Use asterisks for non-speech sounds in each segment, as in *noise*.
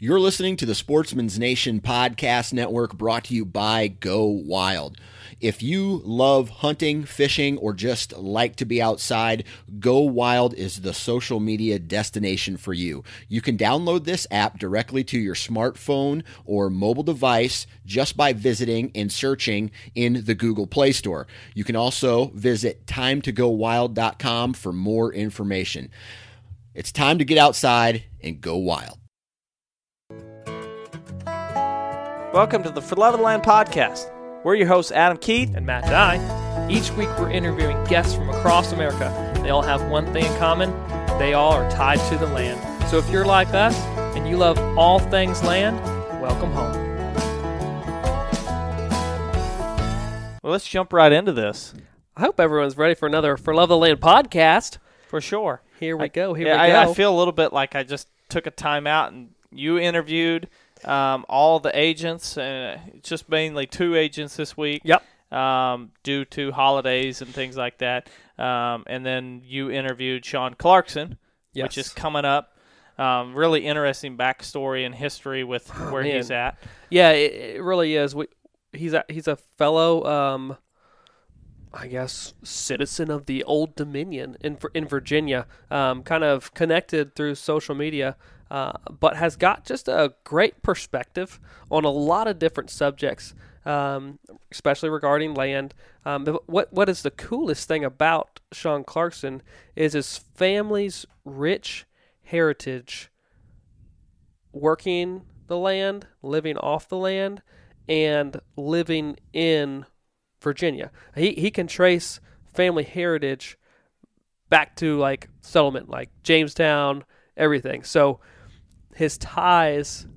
You're listening to the Sportsman's Nation Podcast Network brought to you by Go Wild. If you love hunting, fishing, or just like to be outside, Go Wild is the social media destination for you. You can download this app directly to your smartphone or mobile device just by visiting and searching in the Google Play Store. You can also visit timetogowild.com for more information. It's time to get outside and go wild. Welcome to the For Love of the Land podcast. We're your hosts, Adam Keith. and Matt Dye. Each week we're interviewing guests from across America. They all have one thing in common they all are tied to the land. So if you're like us and you love all things land, welcome home. Well, let's jump right into this. I hope everyone's ready for another For Love of the Land podcast. For sure. Here we I- go. Here yeah, we I, go. I feel a little bit like I just took a time out and you interviewed um, all the agents, and it's just mainly two agents this week. Yep. Um, due to holidays and things like that. Um, and then you interviewed Sean Clarkson, which is coming up. Um, really interesting backstory and history with where man. he's at. yeah, it, it really is. We, he's a, he's a fellow, um, I guess, citizen of the Old Dominion in in Virginia. Um, kind of connected through social media, uh, but has got just a great perspective on a lot of different subjects. Um, especially regarding land. Um, what what is the coolest thing about Sean Clarkson is his family's rich heritage working the land, living off the land, and living in Virginia. He he can trace family heritage back to like settlement, like Jamestown, everything. So his ties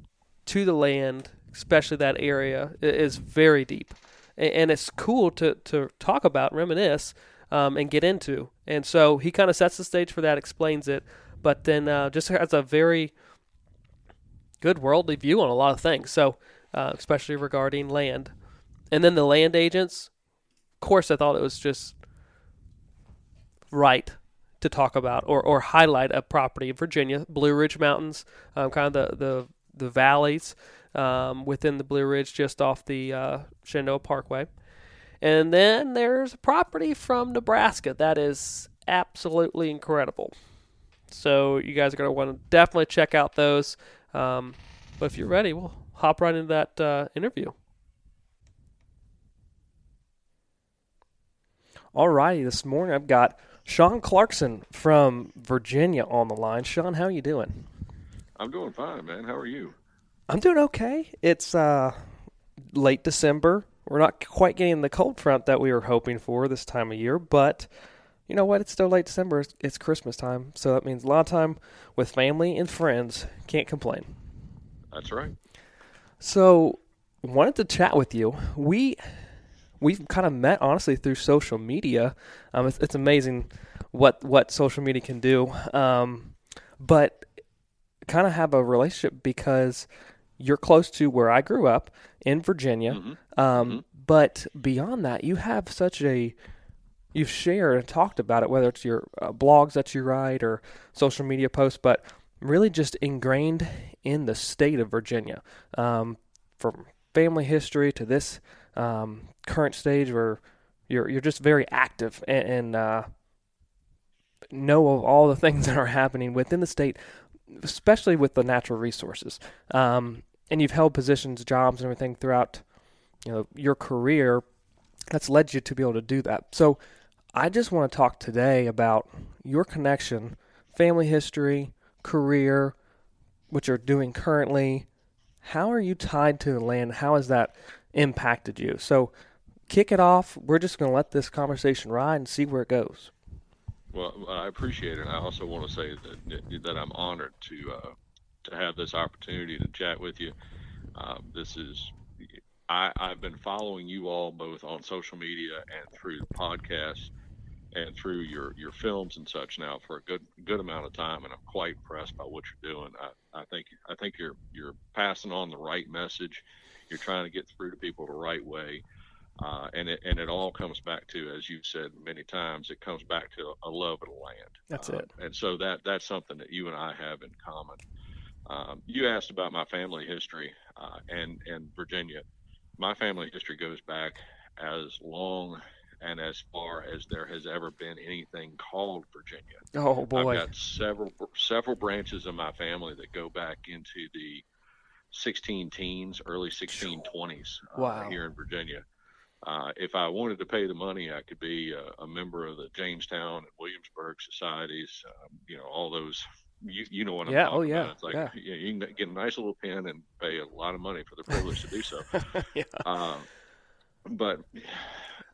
to the land, especially that area, is very deep, and it's cool to to talk about, reminisce, um, and get into. And so he kind of sets the stage for that, explains it, but then uh, just has a very good worldly view on a lot of things. So, uh, especially regarding land, and then the land agents. Of course, I thought it was just right to talk about or, or highlight a property in Virginia, Blue Ridge Mountains, um, kind of the the, the valleys um, within the Blue Ridge, just off the uh, Shenandoah Parkway. And then there's a property from Nebraska that is absolutely incredible. So you guys are going to want to definitely check out those. Um, but if you're ready, we'll hop right into that uh, interview. Alrighty, this morning I've got Sean Clarkson from Virginia on the line. Sean, how are you doing? I'm doing fine, man. How are you? I'm doing okay. It's uh, late December. We're not quite getting the cold front that we were hoping for this time of year, but you know what? It's still late December. It's, it's Christmas time, so that means a lot of time with family and friends. Can't complain. That's right. So, wanted to chat with you. We we've kind of met honestly through social media. Um, it's, it's amazing what what social media can do. Um, but kind of have a relationship because you're close to where I grew up in Virginia. Mhm. Um, But beyond that, you have such a you've shared and talked about it, whether it's your uh, blogs that you write or social media posts, but really just ingrained in the state of Virginia, um, from family history to this um, current stage where you're you're just very active and, and uh, know of all the *laughs* things that are happening within the state, especially with the natural resources. Um, and you've held positions, jobs, and everything throughout, you know, your career. That's led you to be able to do that. So, I just want to talk today about your connection, family history, career, what you're doing currently. How are you tied to the land? How has that impacted you? So, kick it off. We're just going to let this conversation ride and see where it goes. Well, I appreciate it. I also want to say that that I'm honored to uh, to have this opportunity to chat with you. Um, this is I, I've been following you all both on social media and through the and through your, your films and such now for a good good amount of time, and I'm quite impressed by what you're doing. I, I think I think you're you're passing on the right message. You're trying to get through to people the right way. Uh, and it and it all comes back to, as you've said many times, it comes back to a love of the land. That's uh, it. And so that that's something that you and I have in common. Um, you asked about my family history uh, and and Virginia. My family history goes back as long and as far as there has ever been anything called Virginia. Oh boy! I've got several several branches of my family that go back into the 16 teens, early 1620s uh, Wow. here in Virginia. Uh, if I wanted to pay the money, I could be a, a member of the Jamestown and Williamsburg societies. Um, you know, all those. You, you know what I'm Yeah, talking oh, yeah, about. It's like yeah. *laughs* you, you can get a nice little pen and pay a lot of money for the privilege to do so. *laughs* yeah. Um, but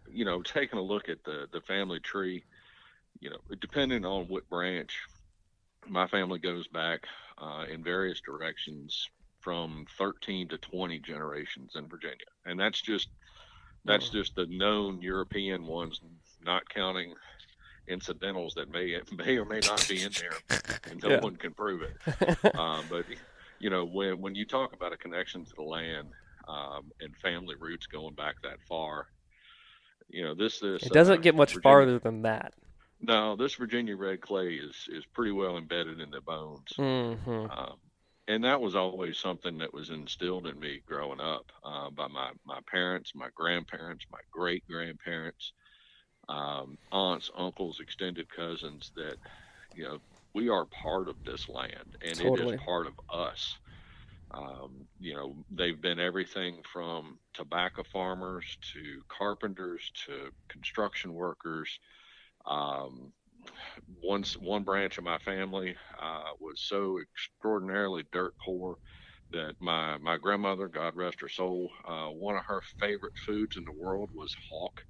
you know, taking a look at the the family tree, you know, depending on what branch, my family goes back uh, in various directions from 13 to 20 generations in Virginia, and that's just that's just the known European ones, not counting incidentals that may *laughs* may or may not be in there, *laughs* and no Yeah. one can prove it. *laughs* um, but you know, when when you talk about a connection to the land um, and family roots going back that far, you know, this this It doesn't uh, get much Virginia- farther than that. No, this Virginia red clay is is pretty well embedded in the bones. Mm-hmm. Um, and that was always something that was instilled in me growing up uh, by my, my parents, my grandparents, my great grandparents, um, aunts, uncles, extended cousins. That you know we are part of this land, and it Totally. is part of us. Um, you know, they've been everything from tobacco farmers to carpenters to construction workers. Um, once one branch of my family uh, was so extraordinarily dirt poor that my my grandmother, God rest her soul, uh, one of her favorite foods in the world was hawk.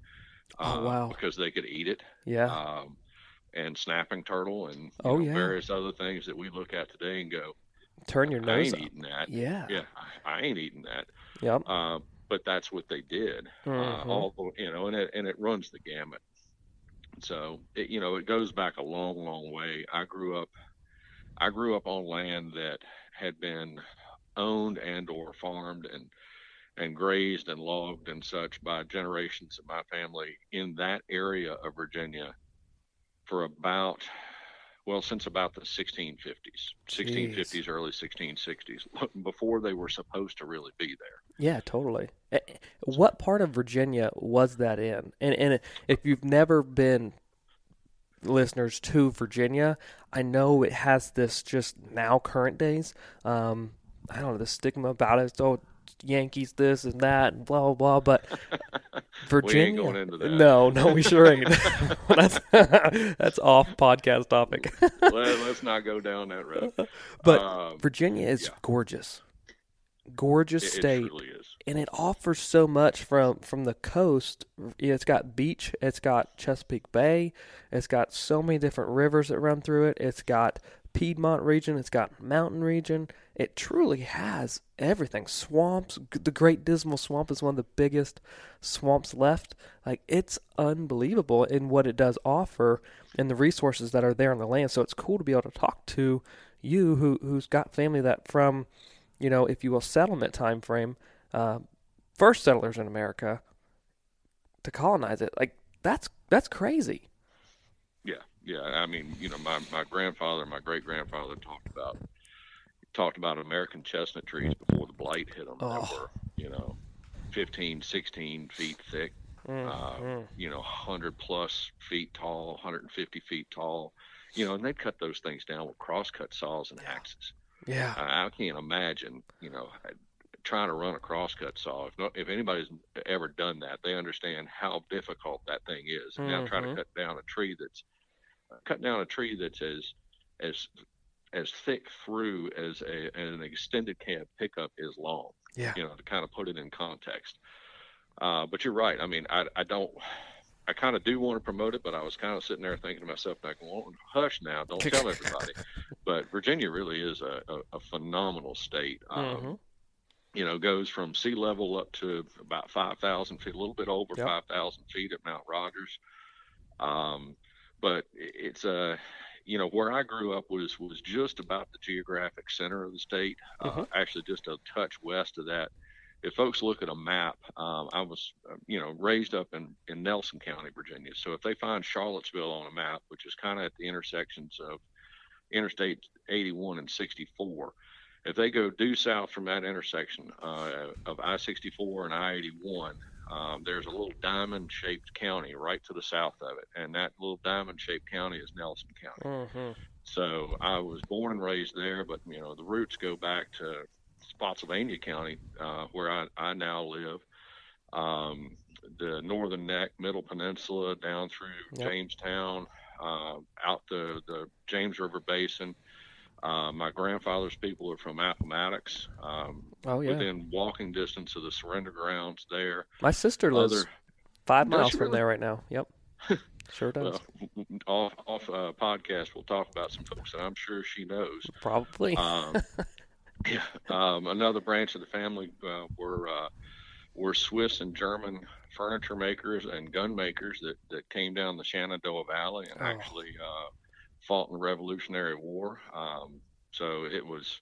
Oh, uh, wow. Because they could eat it, Yeah. um, and snapping turtle, and Oh, know, yeah. various other things that we look at today and go, Turn your I nose ain't up. eating that. Yeah. Yeah, I, I ain't eating that. Yep. Uh, but that's what they did. Uh, Mhm. all you know, and it and it runs the gamut. So it, you know, it goes back a long, long way. I grew up, I grew up on land that had been owned and or farmed and and grazed and logged and such by generations of my family in that area of Virginia for about well since about the 1650s 1650s early 1660s before they were supposed to really be there Yeah, totally. Eh, eh, What part of Virginia was that in? And and if you've never been listeners to Virginia, I know it has this just now current days. Um, I don't know the stigma about it. Oh, Yankees this and that and blah blah blah. But *laughs* Virginia, going into that. no, no, we sure ain't. *laughs* *laughs* that's that's off podcast topic. Let, *laughs* let's not go down that road But Um, Virginia is yeah. gorgeous, gorgeous it, it state. is and it offers so much from from the coast. It's got beach, it's got Chesapeake Bay, it's got so many different rivers that run through it. It's got Piedmont region, it's got mountain region. It truly has everything. Swamps, the Great Dismal Swamp is one of the biggest swamps left. Like it's unbelievable in what it does offer and the resources that are there on the land. So it's cool to be able to talk to you who who's got family that from you know, if you will, settlement time frame, uh, first settlers in America to colonize it. Like that's that's crazy. Yeah, yeah. I mean, you know, my my grandfather, my great grandfather talked about talked about American chestnut trees mm-hmm. before the blight hit them that Oh. were, you know, 15, 16 feet thick, uh, mm-hmm. you know, 100 plus feet tall, 150 feet tall, you know, and they'd cut those things down with crosscut saws and axes. Yeah. I, I can't imagine, you know, trying to run a crosscut saw. If, no, if anybody's ever done that, they understand how difficult that thing is. And now trying to mm-hmm. cut down a tree that's uh, cut down a tree that's as as as thick through as a an extended cab pickup is long. Yeah. You know, to kind of put it in context. Uh, but you're right. I mean, I I don't. I kind of do want to promote it, but I was kind of sitting there thinking to myself, like, well, hush now, don't *laughs* tell everybody. but Virginia really is a, a, a phenomenal state. Um, Mhm. You know, goes from sea level up to about 5,000 feet, a little bit over Yep. 5,000 feet at Mount Rogers. Um, but it's a, you know, where I grew up was was just about the geographic center of the state. Uh, Mhm. actually, just a touch west of that. If folks look at a map, um, I was, uh, you know, raised up in, in Nelson County, Virginia. So if they find Charlottesville on a map, which is kind of at the intersections of Interstate 81 and 64, if they go due south from that intersection uh, of I-64 and I-81, um, there's a little diamond-shaped county right to the south of it, and that little diamond-shaped county is Nelson County. Mhm. So I was born and raised there, but you know the roots go back to Spotsylvania County, uh, where I, I now live. Um, the Northern Neck, Middle Peninsula, down through Yep. Jamestown, uh, out the the James River Basin. Uh, my grandfather's people are from Appomattox, um, Oh yeah. within walking distance of the surrender grounds there. My sister lives Other, five miles from really? there right now. Yep. *laughs* Sure does. well, off off uh, podcast, we'll talk about some folks that I'm sure she knows. Probably. Um, *laughs* yeah, um, another branch of the family uh, were uh, were Swiss and German furniture makers and gun makers that, that came down the Shenandoah Valley and Oh. actually uh, fought in the Revolutionary War. Um, so it was,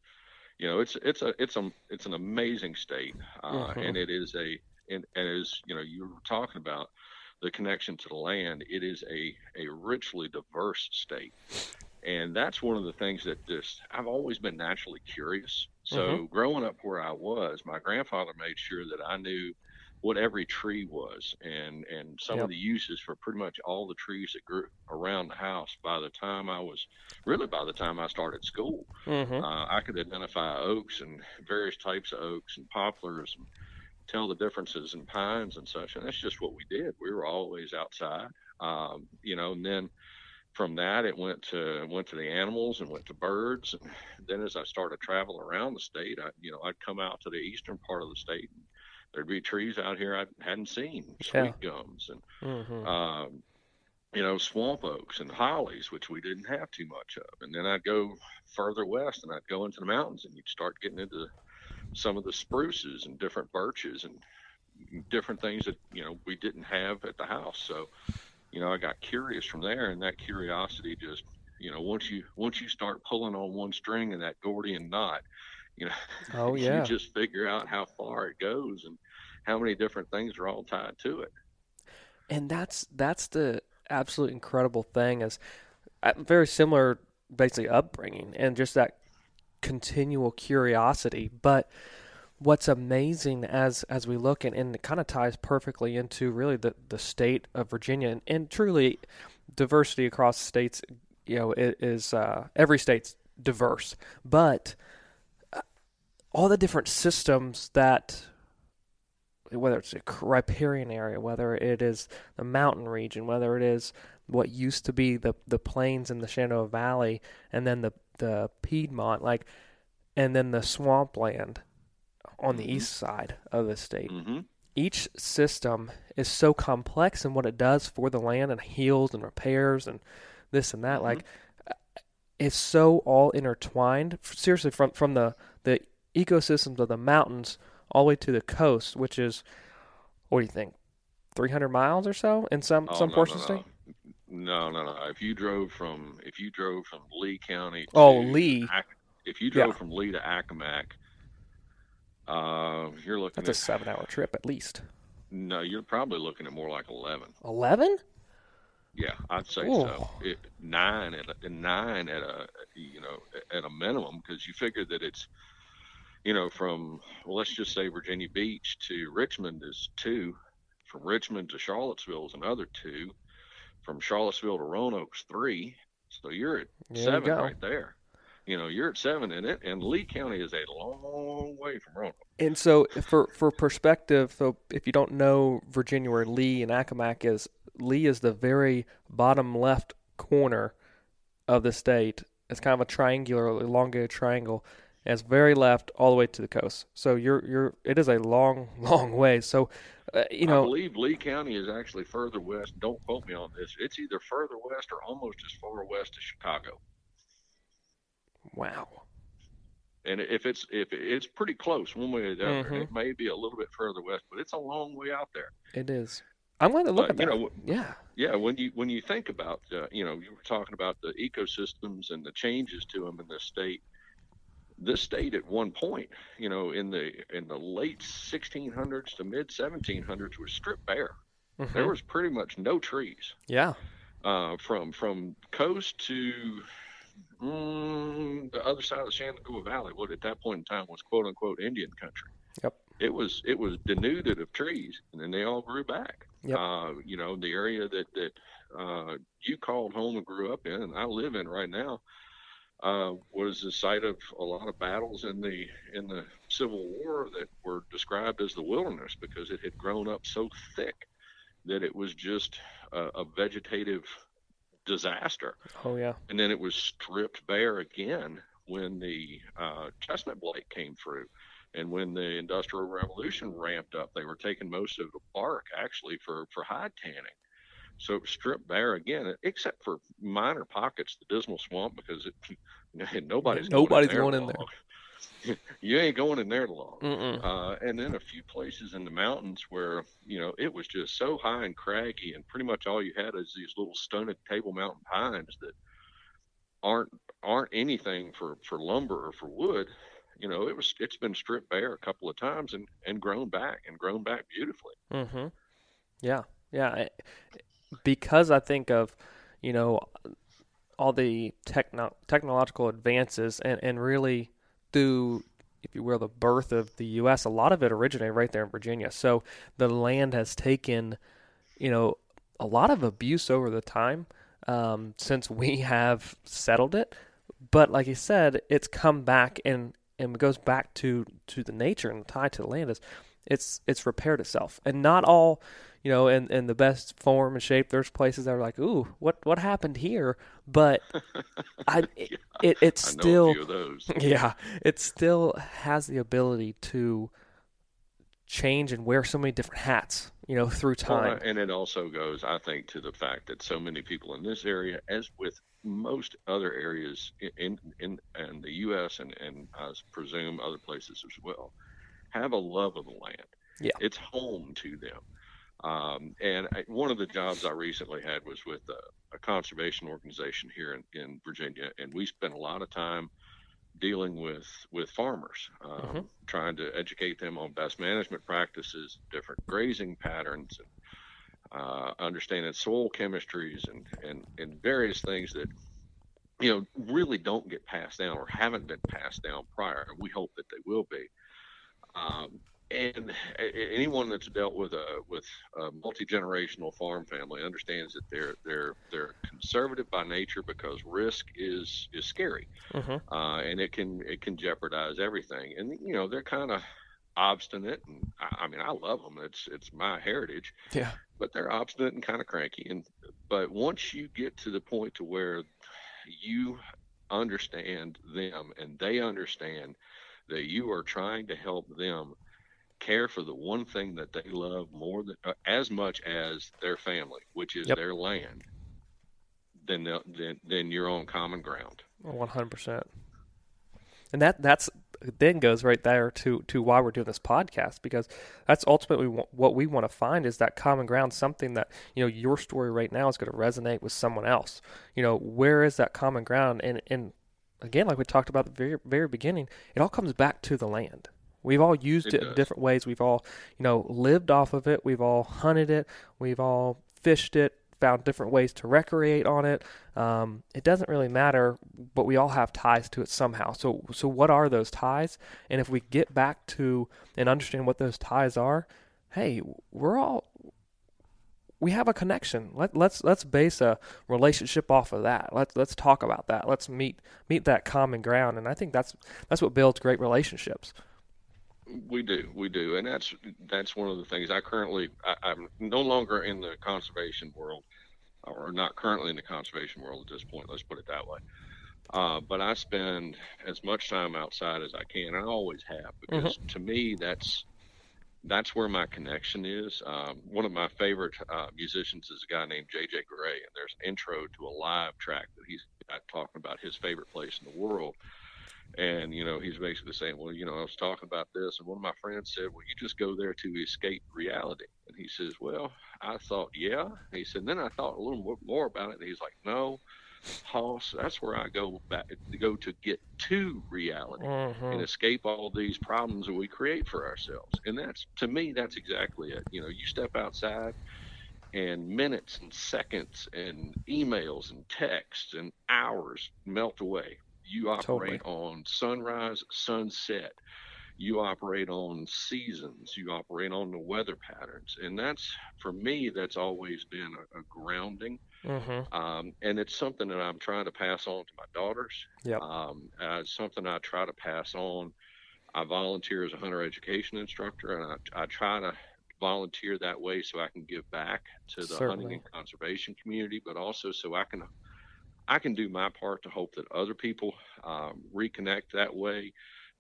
you know, it's it's a it's a it's an amazing state, uh, Mhm. and it is a and, and as you know you were talking about the connection to the land. It is a a richly diverse state and that's one of the things that just I've always been naturally curious. So growing up where I was, my grandfather made sure that I knew what every tree was and and some Yep. of the uses for pretty much all the trees that grew around the house by the time I was really by the time I started school Mhm. uh, I could identify oaks and various types of oaks and poplars and tell the differences in pines and such. And that's just what we did. We were always outside, um, you know. And then from that, it went to went to the animals and went to birds. And then as I started traveling around the state, I, you know, I'd come out to the eastern part of the state. And there'd be trees out here I hadn't seen, sweet gums and Mhm. um, you know, swamp oaks and hollies, which we didn't have too much of. And then I'd go further west and I'd go into the mountains and you'd start getting into some of the spruces and different birches and different things that, you know, we didn't have at the house. So, you know, I got curious from there and that curiosity just, you know, once you once you start pulling on one string in that Gordian knot, you know, Oh *laughs* yeah. you just figure out how far it goes and how many different things are all tied to it. and that's that's the absolute incredible thing is uh, very similar basically upbringing and just that continual curiosity but what's amazing as as we look and, and it kind of ties perfectly into really the the state of Virginia and, and truly diversity across states you know it is uh, every state's diverse but uh, all the different systems that whether it's a riparian area, whether it is the mountain region, whether it is what used to be the the plains in the Shenandoah Valley, and then the the Piedmont, like, and then the swampland on the Mhm. east side of the state. Mm-hmm. Each system is so complex in what it does for the land and heals and repairs and this and that. Mhm. Like, it's so all intertwined. Seriously, from from the the ecosystems of the mountains all the way to the coast, which is what do you think, three hundred miles or so in some Oh, some no, portions no, of the state? no. no, no, no. If you drove from if you drove from Lee County, to Oh, Lee. If you drove Yeah. from Lee to Accomack, uh, you're looking That's a seven hour trip at least. no, you're probably looking at more like eleven. Eleven? Yeah, I'd say Ooh. so. It, nine at a, nine at a you know at a minimum because you figure that it's you know from well, let's just say Virginia Beach to Richmond is two, from Richmond to Charlottesville is another two, from Charlottesville to Roanoke's three. So you're at There seven go. right there. You know, you're at seven in it, and Lee County is a long way from Roanoke. And so, for for perspective, so if you don't know Virginia, where Lee and Accomack is, Lee is the very bottom left corner of the state. It's kind of a triangular, elongated triangle. It's very left all the way to the coast. So you're you're it is a long, *laughs* long way. So, uh, you I know, believe Lee County is actually further west. Don't quote me on this. It's either further west or almost as far west as Chicago. wow. And if it's if it's pretty close one way or the other, Mhm. it may be a little bit further west, but it's a long way out there. It is. I'm going to look at you that. know, yeah. Yeah, when you when you think about uh, you know you were talking about the ecosystems and the changes to them in this state. This state at one point, you know, in the in the late 1600s to mid 1700s, was stripped bare. Mhm. There was pretty much no trees. Yeah. uh, from from coast to mm, the other side of the Shenandoah Valley, what at that point in time was quote unquote Indian country. Yep. It was it was denuded of trees, and then they all grew back. Yep. Uh, you know, the area that that uh, you called home and grew up in, and I live in right now, uh, was the site of a lot of battles in the in the Civil War that were described as the wilderness because it had grown up so thick that it was just a, a vegetative disaster. Oh yeah. And then it was stripped bare again when the uh, chestnut blight came through. And when the Industrial Revolution ramped up, they were taking most of the bark actually for, for hide tanning. So it was stripped bare again, except for minor pockets, the Dismal Swamp, because it, nobody's *laughs* Nobody's going going in in there. *laughs* you ain't going in there long. Uh, and then a few places in the mountains where you know it was just so high and craggy, and pretty much all you had is these little stunted Table Mountain pines that aren't aren't anything for for lumber or for wood. You know, it was it's been stripped bare a couple of times and and grown back and grown back beautifully. Mm-hmm. Yeah, yeah. I- Because I think of, you know, all the techno- technological advances and, and really through, if you will, the birth of the U.S., a lot of it originated right there in Virginia. So the land has taken, you know, a lot of abuse over the time um, since we *laughs* have settled it. But like you said, it's come back and, and goes back to, to the nature and the tie to the land is it's it's repaired itself and not all you know in, in the best form and shape there's places that are like ooh what what happened here but *laughs* i it, it, it's I still a few of those. *laughs* yeah it still has the ability to change and wear so many different hats you know through time and it also goes, I think, to the fact that so many people in this area, as with most other areas in in, in the U.S. and, and I presume other places as well, have a love of the land. Yeah. it's home to them. Um, and I, one of the jobs I recently had was with a, a conservation organization here in, in Virginia, and we spent a lot of time dealing with with farmers, um, Mhm. trying to educate them on best management practices, different grazing patterns, and uh, understanding soil chemistries and, and and various things that you know really don't get passed down or haven't been passed down prior. And we hope that they will be. Um, and anyone that's dealt with a with a multi generational farm family understands that they're they're they're conservative by nature because risk is is scary Mhm. uh, and it can it can jeopardize everything. And you know they're kind of obstinate, and I, I mean I love them. It's it's my heritage, yeah but they're obstinate and kind of cranky. And but once you get to the point to where you understand them and they understand that you are trying to help them care for the one thing that they love more than uh, as much as their family, which is Yep. their land, then they'll- then then you're on common ground. One hundred percent. And that that's then goes right there to to why we're doing this podcast because that's ultimately what we want to find is that common ground, something that you know your story right now is going to resonate with someone else. You know, where is that common ground? And and again, like we talked about at the very very beginning, it all comes back to the land. We've all used It it, in different ways. We've all, you know, lived off of it. We've all hunted it. We've all fished it, found different ways to recreate on it. Um, it doesn't really matter, but we all have ties to it somehow. So, so what are those ties? And if we get back to and understand what those ties are, hey, we're all we have a connection. Let, let's let's base a relationship off of that. Let's let's talk about that. Let's meet meet that common ground. And I think that's that's what builds great relationships. We do, we do, and that's that's one of the things. I currently, I, am no longer in the conservation world, or not currently in the conservation world at this point. Let's put it that way. Uh, but I spend as much time outside as I can. And I always have because mm-hmm. to me that's that's where my connection is. Um, one of my favorite uh, musicians is a guy named J.J. Grey, and there's an intro to a live track that he's got talking about his favorite place in the world and, you know, he's basically saying, well, you know, I was talking about this. And one of my friends said, well, you just go there to escape reality. And he says, well, I thought, yeah. He said, then I thought a little more about it. And he's like, no, Hoss, that's where I go back to go to get to reality mm-hmm. and escape all these problems that we create for ourselves. And that's, to me, that's exactly it. You know, you step outside and minutes and seconds and emails and texts and hours melt away you operate totally. on sunrise, sunset. You operate on seasons. You operate on the weather patterns, and that's for me. That's always been a, a grounding, mm-hmm. um, and it's something that I'm trying to pass on to my daughters. Yeah, um, uh, it's something I try to pass on. I volunteer as a hunter education instructor, and I, I try to volunteer that way so I can give back to the Certainly. hunting and conservation community, but also so I can I can do my part to hope that other people um, reconnect that way.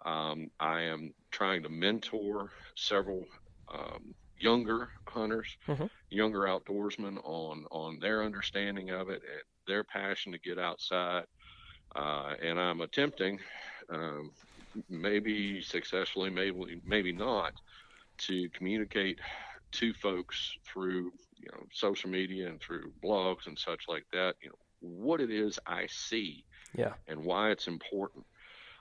Um, I am trying to mentor several um, younger hunters, mm-hmm. younger outdoorsmen on on their understanding of it, and their passion to get outside. Uh, and I'm attempting, um, maybe successfully, maybe maybe not, to communicate to folks through you know social media and through blogs and such like that. You know what it is I see yeah. and why it's important.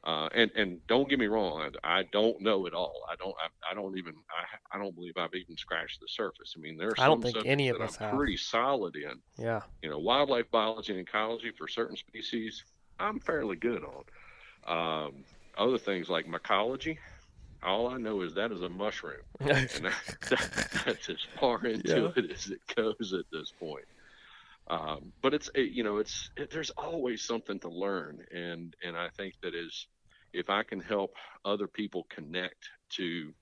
Uh, and and don't get me wrong, I, I, don't know it all. I don't I, I don't even I, I don't believe I've even scratched the surface. I mean, there's I don't think any of us I'm have. pretty solid in. Yeah. You know, wildlife biology and ecology for certain species, I'm fairly good on. Um, other things like mycology, all I know is that is a mushroom, *laughs* and that, that, that's as far into yeah. it as it goes at this point. Um, but it's it, you know it's it, there's always something to learn, and and I think that is if I can help other people connect to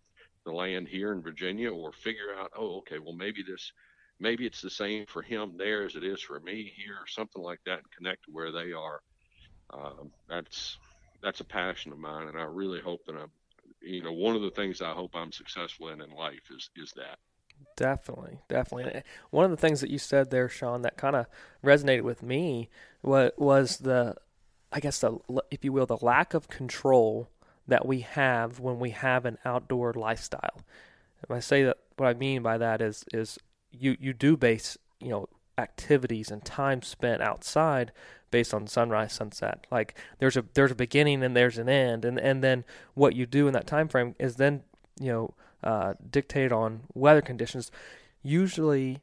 the land here in Virginia or figure out oh okay well maybe this maybe it's the same for him there as it is for me here or something like that and connect to where they are um, that's that's a passion of mine. And I really hope that I'm you know one of the things I hope I'm successful in in life is is that Definitely, definitely. Eh, one of the things that you said there, Sean, that kind of resonated with me was, was the, I guess the, if you will, the lack of control that we have when we have an outdoor lifestyle. And I say that, what I mean by that is, is you you do base, you know, activities and time spent outside based on sunrise sunset like there's a there's a beginning and there's an end and and then what you do in that time frame is then you know uh, dictated on weather conditions. Usually,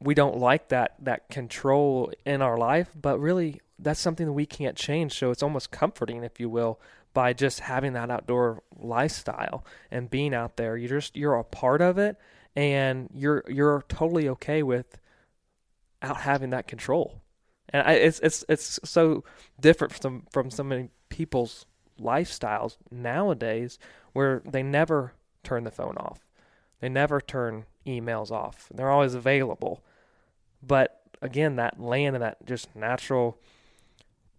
we don't like that that control in our life, but really that's something that we can't change. So it's almost comforting, if you will, by just having that outdoor lifestyle and being out there. You're just you're a part of it, and you're you're totally okay with out having that control. And I, it's it's it's so different from from so many people's lifestyles nowadays, where they never turn the phone off. They never turn emails off. They're always available. But again, that land and that just natural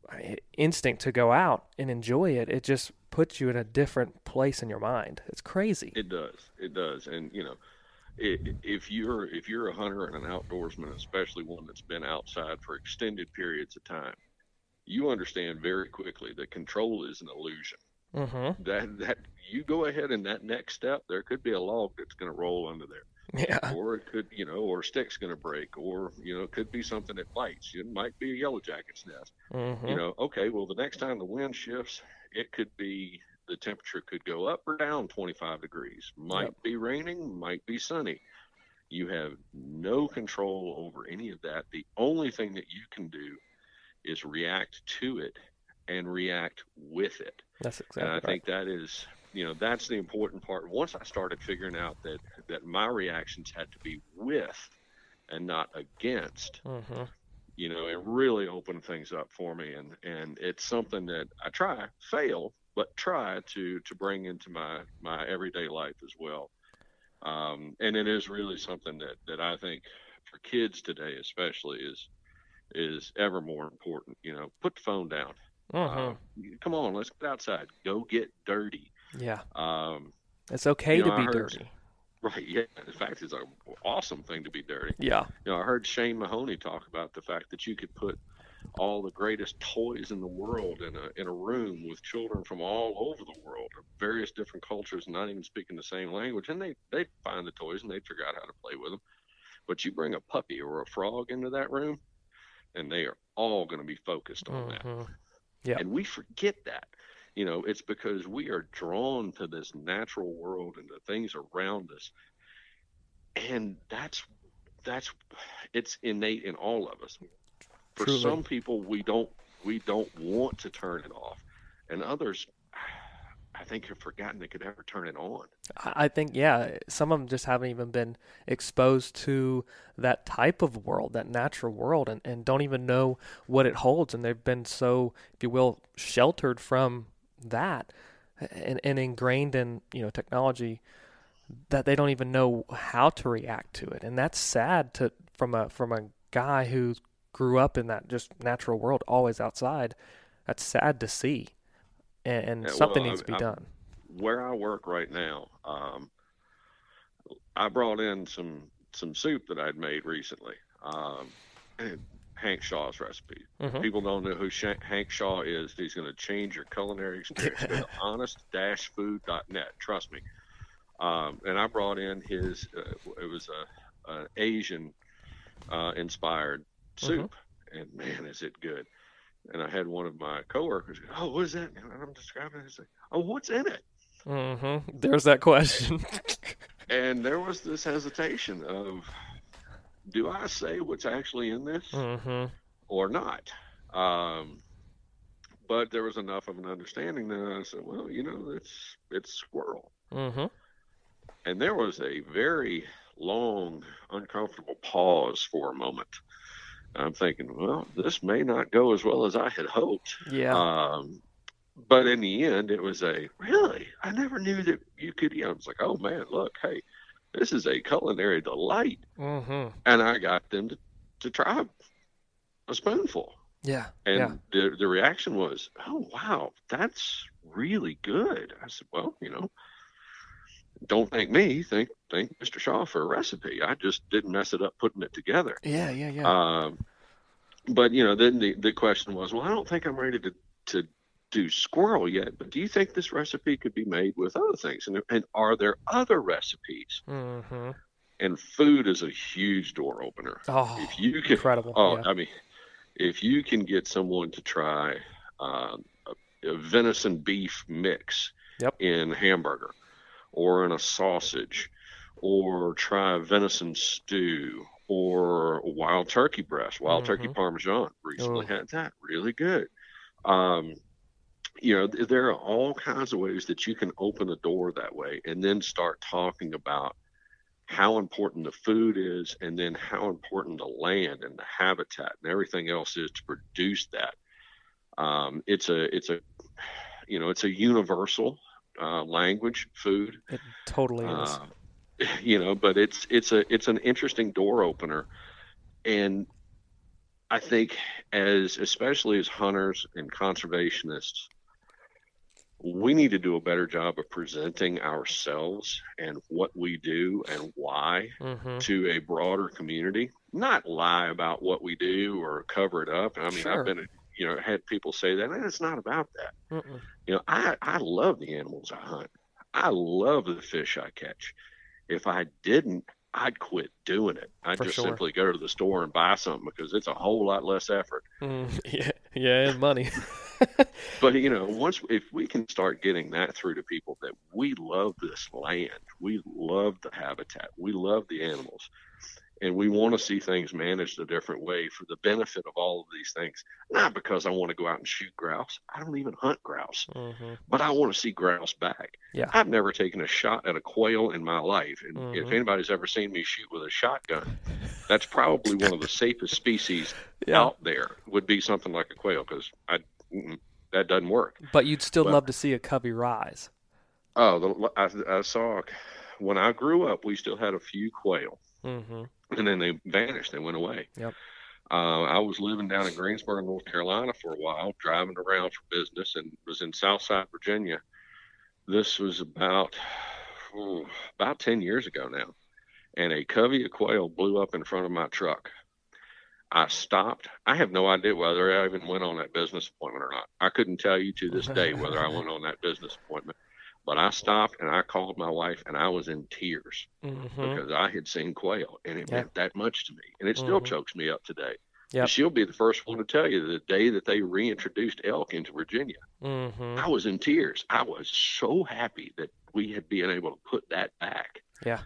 uh, instinct to go out and enjoy it, it just puts you in a different place in your mind. It's crazy. It does. It does. And you know, if you're if you're a hunter and an outdoorsman, especially one that's been outside for extended periods of time, you understand very quickly that control is an illusion. Mm-hmm. That that you go ahead in that next step, there could be a log that's going to roll under there. Yeah. Or it could, you know, or a stick's going to break, or you know, it could be something that bites. It might be a yellow jacket's nest. Mm-hmm. You know, okay, well, the next time the wind shifts, it could be the temperature could go up or down 25 degrees. Might yep. be raining, might be sunny. You have no control over any of that. The only thing that you can do is react to it and react with it. That's exactly and I right. think that is, you know, that's the important part. Once I started figuring out that that my reactions had to be with and not against, hmm you know, it really opened things up for me. And and it's something that I try, fail, but try to to bring into my my everyday life as well. Um, and it is really something that that I think for kids today, especially, is is ever more important. You know, put the phone down. Hmm Uh, come on, let's get outside. Go get dirty. yeah, Um, it's okay you know, to be heard- dirty. right. Yeah. In fact, it's an awesome thing to be dirty. Yeah. You know, I heard Shane Mahoney talk about the fact that you could put all the greatest toys in the world in a in a room with children from all over the world, various different cultures, not even speaking the same language, and they they find the toys and they figure out how to play with them. But you bring a puppy or a frog into that room, and they are all going to be focused on that. Yeah. And we forget that. You know, it's because we are drawn to this natural world and the things around us. And that's that's it's innate in all of us. For Truly. some people we don't we don't want to turn it off. And others I think have forgotten they could ever turn it on. I think yeah, some of them just haven't even been exposed to that type of world, that natural world, and, and don't even know what it holds, and they've been so, if you will, sheltered from that, and, and ingrained in you know technology that they don't even know how to react to it, and that's sad to from a from a guy who grew up in that just natural world, always outside. That's sad to see, and, and Yeah, well, something I- needs to be I'm- done. where I work right now, um, I brought in some some soup that I'd made recently. Um, Hank Shaw's recipe. Mhm. People don't know who Hank Shaw is. He's going to change your culinary experience. Go to *laughs* honest-food.net. Trust me. Um, and I brought in his. Uh, it was a, a Asian uh, inspired soup, and man, is it good! And I had one of my coworkers go, "Oh, what is that?" And I'm describing it. He's like, "Oh, what's in it?" Mm-hmm. There's that question. *laughs* And there was this hesitation of, do I say what's actually in this mm-hmm. or not? Um, but there was enough of an understanding that I said, well, you know, it's it's squirrel. Mm-hmm. And there was a very long, uncomfortable pause for a moment. I'm thinking, well, this may not go as well as I had hoped. Yeah. Um, but in the end, it was a really. I never knew that you could. You know, it's like, oh man, look, hey, this is a culinary delight, mm-hmm. and I got them to, to try a spoonful, Yeah. and yeah. the the reaction was, oh wow, that's really good. I said, well, you know, don't thank me, thank thank Mr. Shaw for a recipe. I just didn't mess it up putting it together. Yeah. Yeah. Yeah. Um, but you know, then the, the question was, well, I don't think I'm ready to to do squirrel yet. But do you think this recipe could be made with other things? And and are there other recipes? mm-hmm. And food is a huge door opener. Oh, if you can, incredible. oh, yeah. I mean, if you can get someone to try um, a, a venison beef mix Yep. in hamburger, or in a sausage, or try a venison stew, or wild turkey breast, wild turkey Mhm. parmesan. Recently Oh. had that, really good. Um, you know, th- there are all kinds of ways that you can open a door that way, and then start talking about how important the food is, and then how important the land and the habitat and everything else is to produce that. Um, it's a it's a you know it's a universal uh, language food It totally is. uh, *laughs* you know but it's it's a it's an interesting door opener and i think as especially as hunters and conservationists we need to do a better job of presenting ourselves and what we do and why mm-hmm. to a broader community not lie about what we do or cover it up i mean Sure. i've been you know had people say that and it's not about that Mm-mm. you know, I, I love the animals I hunt. I love the fish I catch. If I didn't, I'd quit doing it. I'd For just sure. simply go to the store and buy something because it's a whole lot less effort. Mm, *laughs* yeah. Yeah. And money. *laughs* But you know, once if we can start getting that through to people that we love this land. We love the habitat. We love the animals and we want to see things managed a different way for the benefit of all of these things. Not because I want to go out and shoot grouse. I don't even hunt grouse, mm-hmm. but I want to see grouse back. Yeah. I've never taken a shot at a quail in my life, and mm-hmm. if anybody's ever seen me shoot with a shotgun, that's probably one of the safest species *laughs* yeah. out there. Would be something like a quail because I that doesn't work. But you'd still but, love to see a covey rise. Oh, the, I, I saw when I grew up, we still had a few quail. Mm-hmm *laughs* and then they vanished. They went away. Yep. Uh, I was living down in Greensboro, North Carolina for a while, driving around for business, and was in Southside Virginia. This was about oh, about ten years ago now, and a covey of quail blew up in front of my truck. I stopped. I have no idea whether I even went on that business appointment or not. I couldn't tell you to this day whether I *laughs* went on that business appointment. But I stopped and I called my wife and I was in tears mm-hmm. because I had seen quail and it meant that much to me. And it still mm-hmm. chokes me up today. Yep. She'll be the first one to tell you the day that they reintroduced elk into Virginia. Mm-hmm. I was in tears. I was so happy that we had been able to put that back. Yeah.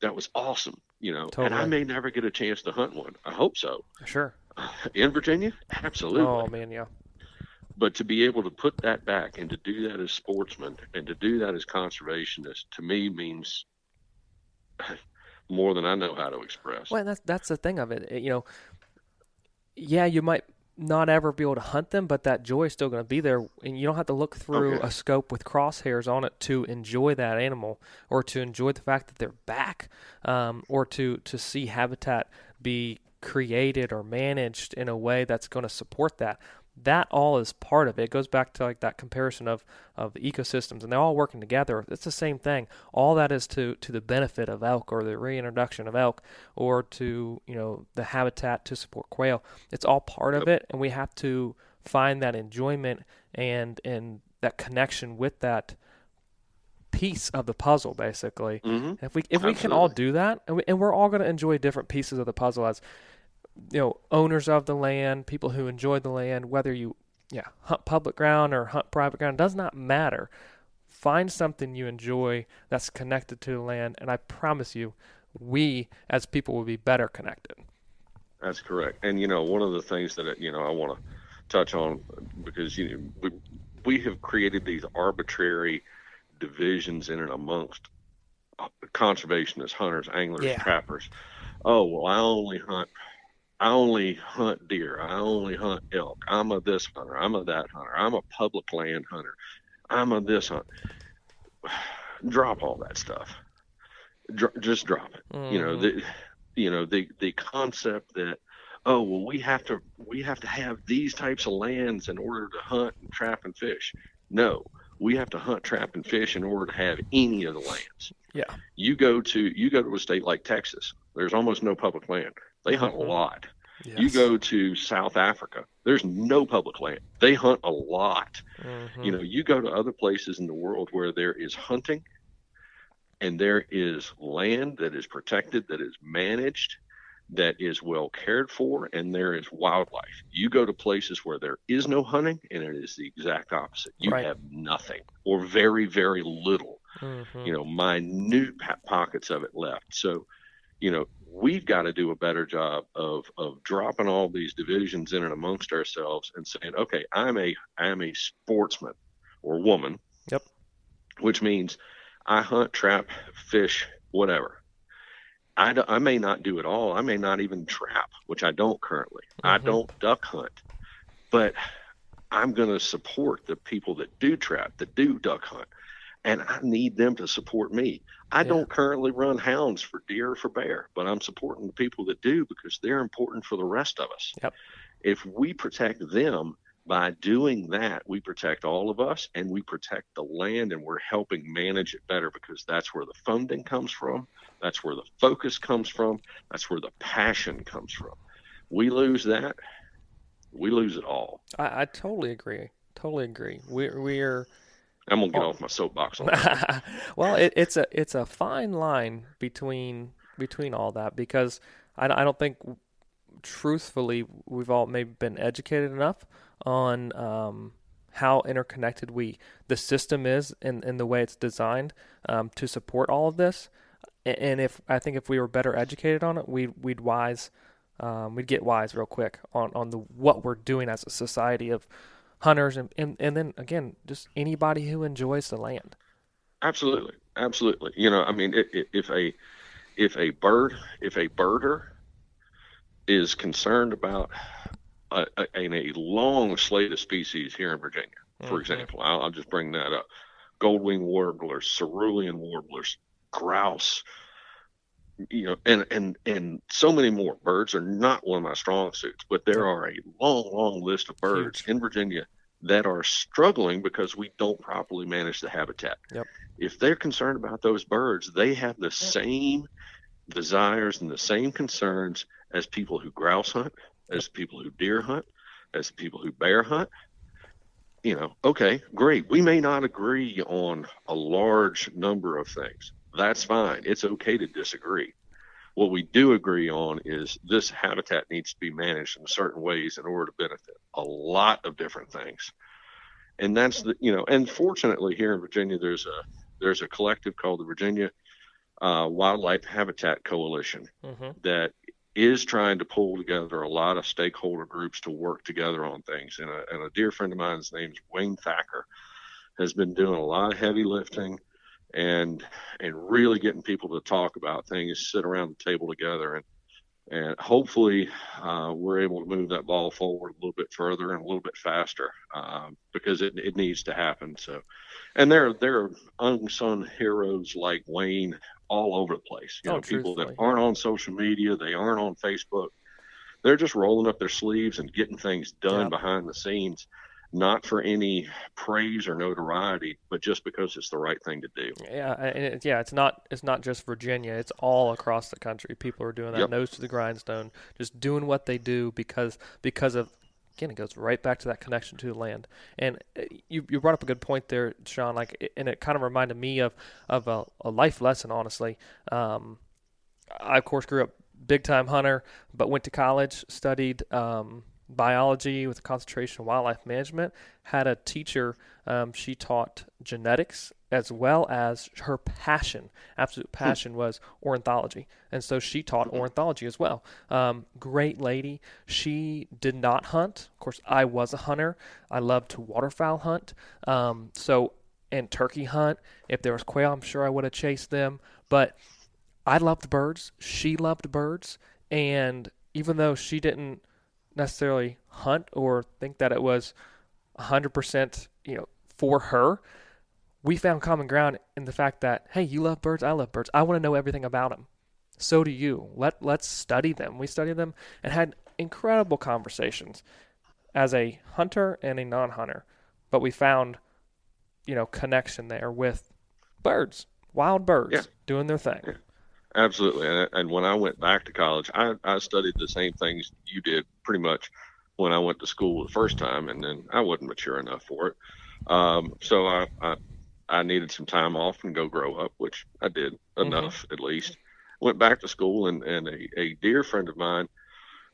That was awesome, you know. Totally. And I may never get a chance to hunt one. I hope so. Sure. In Virginia? Absolutely. Oh man, yeah but to be able to put that back and to do that as sportsmen and to do that as conservationists to me means more than I know how to express. Well, that's that's the thing of it. You know, yeah, you might not ever be able to hunt them, but that joy is still going to be there, and you don't have to look through okay. a scope with crosshairs on it to enjoy that animal, or to enjoy the fact that they're back, um, or to to see habitat be created or managed in a way that's going to support that that all is part of it. It goes back to like that comparison of of ecosystems, and they're all working together. It's the same thing. All that is to to the benefit of elk, or the reintroduction of elk, or to you know the habitat to support quail. It's all part of it, and we have to find that enjoyment and and that connection with that piece of the puzzle basically mm-hmm. if we if Absolutely. we can all do that and, we, and we're all going to enjoy different pieces of the puzzle as you know owners of the land, people who enjoy the land, whether you yeah hunt public ground or hunt private ground does not matter. Find something you enjoy that's connected to the land, and I promise you, we as people will be better connected. That's correct. And you know, one of the things that you know I want to touch on because you know we, we have created these arbitrary divisions in and amongst uh, conservationists, hunters, anglers, yeah. trappers. Oh well, I only hunt I only hunt deer. I only hunt elk. I'm a this hunter. I'm a that hunter. I'm a public land hunter. I'm a this hunter. *sighs* Drop all that stuff. Dr- just drop it. Mm-hmm. You know mm-hmm. the, you know the the concept that oh well we have to we have to have these types of lands in order to hunt and trap and fish. No, we have to hunt, trap, and fish in order to have any of the lands. Yeah. You go to you go to a state like Texas. There's almost no public land. They hunt mm-hmm. a lot. Yes. You go to South Africa, there's no public land. They hunt a lot. Mm-hmm. You know, you go to other places in the world where there is hunting and there is land that is protected, that is managed, that is well cared for, and there is wildlife. You go to places where there is no hunting, and it is the exact opposite. You right. have nothing or very, very little, mm-hmm. you know, minute pockets of it left. So, you know, we've got to do a better job of of dropping all these divisions in and amongst ourselves and saying, okay, I'm a I'm a sportsman or woman. Yep. Which means I hunt, trap, fish, whatever. I, do, I may not do it all. I may not even trap, which I don't currently. Mm-hmm. I don't duck hunt, but I'm going to support the people that do trap, that do duck hunt and I need them to support me. I yeah. don't currently run hounds for deer or for bear, but I'm supporting the people that do because they're important for the rest of us. Yep. If we protect them by doing that, we protect all of us and we protect the land and we're helping manage it better because that's where the funding comes from. That's where the focus comes from. That's where the passion comes from. We lose that, we lose it all. I, I totally agree. Totally agree. We're, we're I'm gonna get off my soapbox. *laughs* well, it, it's a it's a fine line between between all that because I, I don't think truthfully we've all maybe been educated enough on um, how interconnected we the system is and, and the way it's designed um, to support all of this. And if I think if we were better educated on it, we'd we'd wise um, we'd get wise real quick on on the what we're doing as a society of hunters and, and, and then again just anybody who enjoys the land. Absolutely, absolutely. You know, I mean, if a if a bird if a birder is concerned about a, a, a long slate of species here in Virginia, for mm-hmm. example, I'll, I'll, just bring that up: goldwing warblers, cerulean warblers, grouse. You know, and and and so many more birds are not one of my strong suits, but there are a long, long list of birds Huge. in Virginia that are struggling because we don't properly manage the habitat. Yep. If they're concerned about those birds, they have the same desires and the same concerns as people who grouse hunt, as people who deer hunt, as people who bear hunt. You know, okay, great. We may not agree on a large number of things. That's fine. It's okay to disagree. What we do agree on is this habitat needs to be managed in certain ways in order to benefit a lot of different things. And that's the, you know, and fortunately here in Virginia, there's a, there's a collective called the Virginia uh, Wildlife Habitat Coalition mm-hmm. that is trying to pull together a lot of stakeholder groups to work together on things. And a, and a dear friend of mine, his name's Wayne Thacker, has been doing a lot of heavy lifting and and really getting people to talk about things, sit around the table together, and and hopefully uh, we're able to move that ball forward a little bit further and a little bit faster um, because it, it needs to happen. So, and there there are unsung heroes like Wayne all over the place. You oh, know, people that aren't on social media, they aren't on Facebook. They're just rolling up their sleeves and getting things done yep. behind the scenes, not for any praise or notoriety, but just because it's the right thing to do. Yeah, and it, yeah, it's not it's not just Virginia; it's all across the country. People are doing that yep. nose to the grindstone, just doing what they do because because of again, it goes right back to that connection to the land. And uh, you, you brought up a good point there, Sean. Like, and it kind of reminded me of of a, a life lesson. Honestly, um, I of course grew up big time hunter, but went to college, studied um, biology with a concentration in wildlife management. Had a teacher. Um, she taught genetics as well as her passion, absolute hmm. passion, was ornithology. And so she taught hmm. ornithology as well. Um, great lady. She did not hunt. Of course, I was a hunter. I loved to waterfowl hunt. Um, so, and turkey hunt. If there was quail, I'm sure I would have chased them. But I loved birds. She loved birds. And even though she didn't necessarily hunt or think that it was 100% you know for her we found common ground in the fact that hey, you love birds, I love birds. I want to know everything about them. So do you. Let let's study them. We studied them and had incredible conversations as a hunter and a non-hunter. But we found you know connection there with birds, wild birds yeah. doing their thing. Yeah. Absolutely. And, and when I went back to college, I, I studied the same things you did pretty much when I went to school the first time, and then I wasn't mature enough for it. Um, so I, I I needed some time off and go grow up, which I did mm-hmm. enough mm-hmm. at least. Went back to school, and, and a, a dear friend of mine,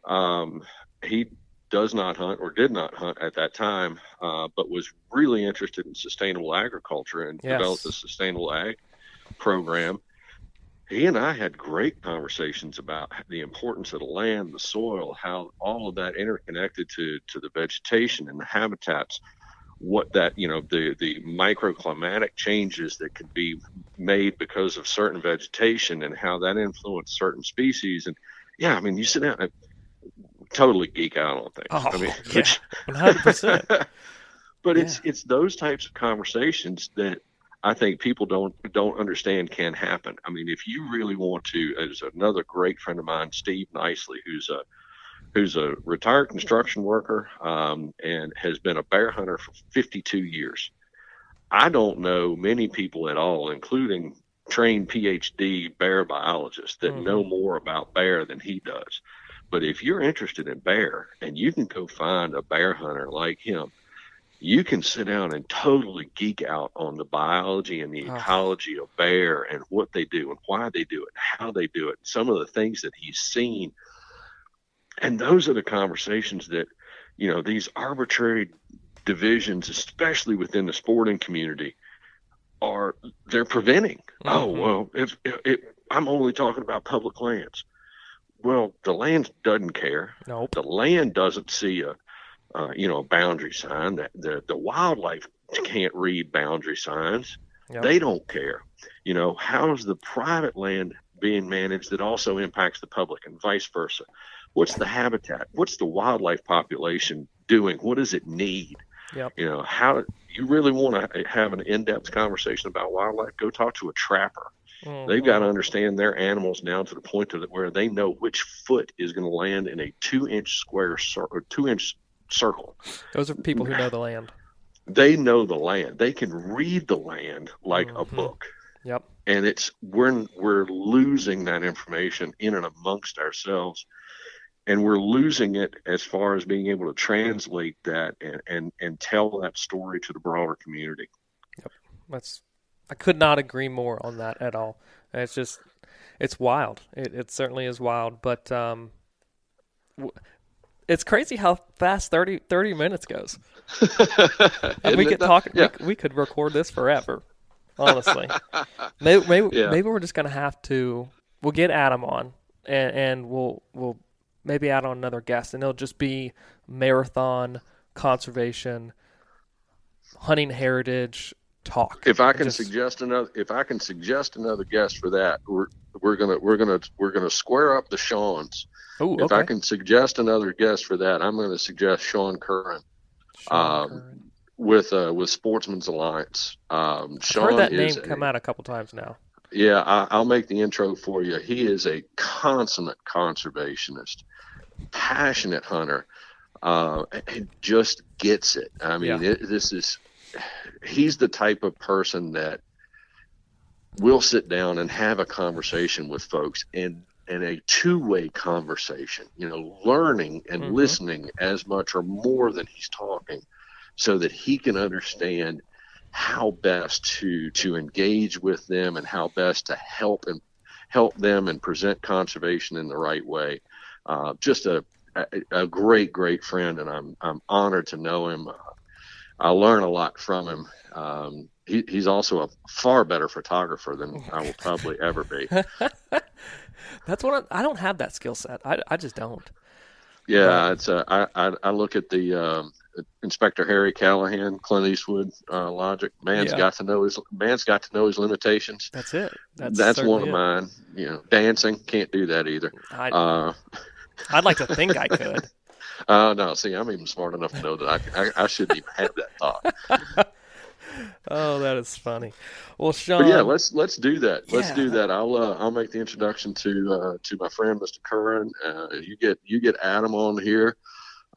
um, he does not hunt or did not hunt at that time, uh, but was really interested in sustainable agriculture and yes. developed a sustainable ag program. He and I had great conversations about the importance of the land, the soil, how all of that interconnected to to the vegetation and the habitats what that you know the the microclimatic changes that could be made because of certain vegetation and how that influenced certain species. And yeah i mean you sit down and totally geek out on things. Oh, i mean yeah, 100% *laughs* but yeah. it's it's those types of conversations that i think people don't don't understand can happen i mean if you really want to as another great friend of mine steve nicely who's a who's a retired construction worker um, and has been a bear hunter for 52 years. I don't know many people at all, including trained PhD bear biologists, that mm-hmm. know more about bear than he does. But if you're interested in bear and you can go find a bear hunter like him, you can sit down and totally geek out on the biology and the ecology of bear and what they do and why they do it, and how they do it, some of the things that he's seen and those are the conversations that you know these arbitrary divisions, especially within the sporting community, are they're preventing. Oh Mhm. well, if, if, if I'm only talking about public lands, well, the land doesn't care. Nope. The land doesn't see a, uh, you know, a boundary sign. That the the wildlife can't read boundary signs. Yep. They don't care. You know, how's the private land being managed that also impacts the public and vice versa? What's the habitat? What's the wildlife population doing? What does it need? Yep. You know, how you really want to have an in-depth conversation about wildlife? Go talk to a trapper. They've got to understand their animals now to the point to the, where they know which foot is going to land in a two-inch square cir- or two-inch circle. Those are people who know the land. They know the land. They can read the land like a Mhm. book. Yep. and it's we're we're losing that information in and amongst ourselves and we're losing it as far as being able to translate that and and, and tell that story to the broader community Yep. That's I could not agree more on that at all. It's just it's wild. It it certainly is wild, but um it's crazy how fast 30, 30 minutes goes. *laughs* And we could talk yeah we, we could record this forever. Honestly. *laughs* maybe maybe, Yeah. maybe we're just going to have to we'll get Adam on and and we'll we'll maybe add on another guest and it'll just be marathon conservation hunting heritage talk. if i can Just- suggest another if i can suggest another guest for that we're we're gonna we're gonna we're gonna square up the Sean's. Ooh, If okay. I can suggest another guest for that, I'm going to suggest Sean Curran Sean um, Curran. with uh, with Sportsmen's Alliance. Um, I've Sean heard that name a- come out a couple times now. Yeah, I, I'll make the intro for you. He is a consummate conservationist, passionate hunter, uh, and just gets it. I mean, Yeah. it, this is he's the type of person that will sit down and have a conversation with folks and and a two-way conversation you know learning and Mhm. listening as much or more than he's talking so that he can understand how best to to engage with them and how best to help and help them and present conservation in the right way. Uh, just a, a a great great friend, and I'm I'm honored to know him. Uh, I learn a lot from him. Um, he, he's also a far better photographer than I will probably ever be. *laughs* That's what I, I don't have that skill set. I, I just don't. Yeah, it's uh, I, I I look at the um, Inspector Harry Callahan, Clint Eastwood uh, logic. Man's Yeah. got to know his man's got to know his limitations. That's it. That's, That's, one of it. mine. You know, dancing can't do that either. I, Uh, I'd like to think I could. *laughs* uh, no, see, I'm even smart enough to know that I, I, I shouldn't even have that thought. *laughs* *laughs* Oh, that is funny. Well, Sean. But yeah, let's let's do that. Let's do that. I'll uh, I'll make the introduction to uh, to my friend Mr. Curran. Uh, you get you get Adam on here,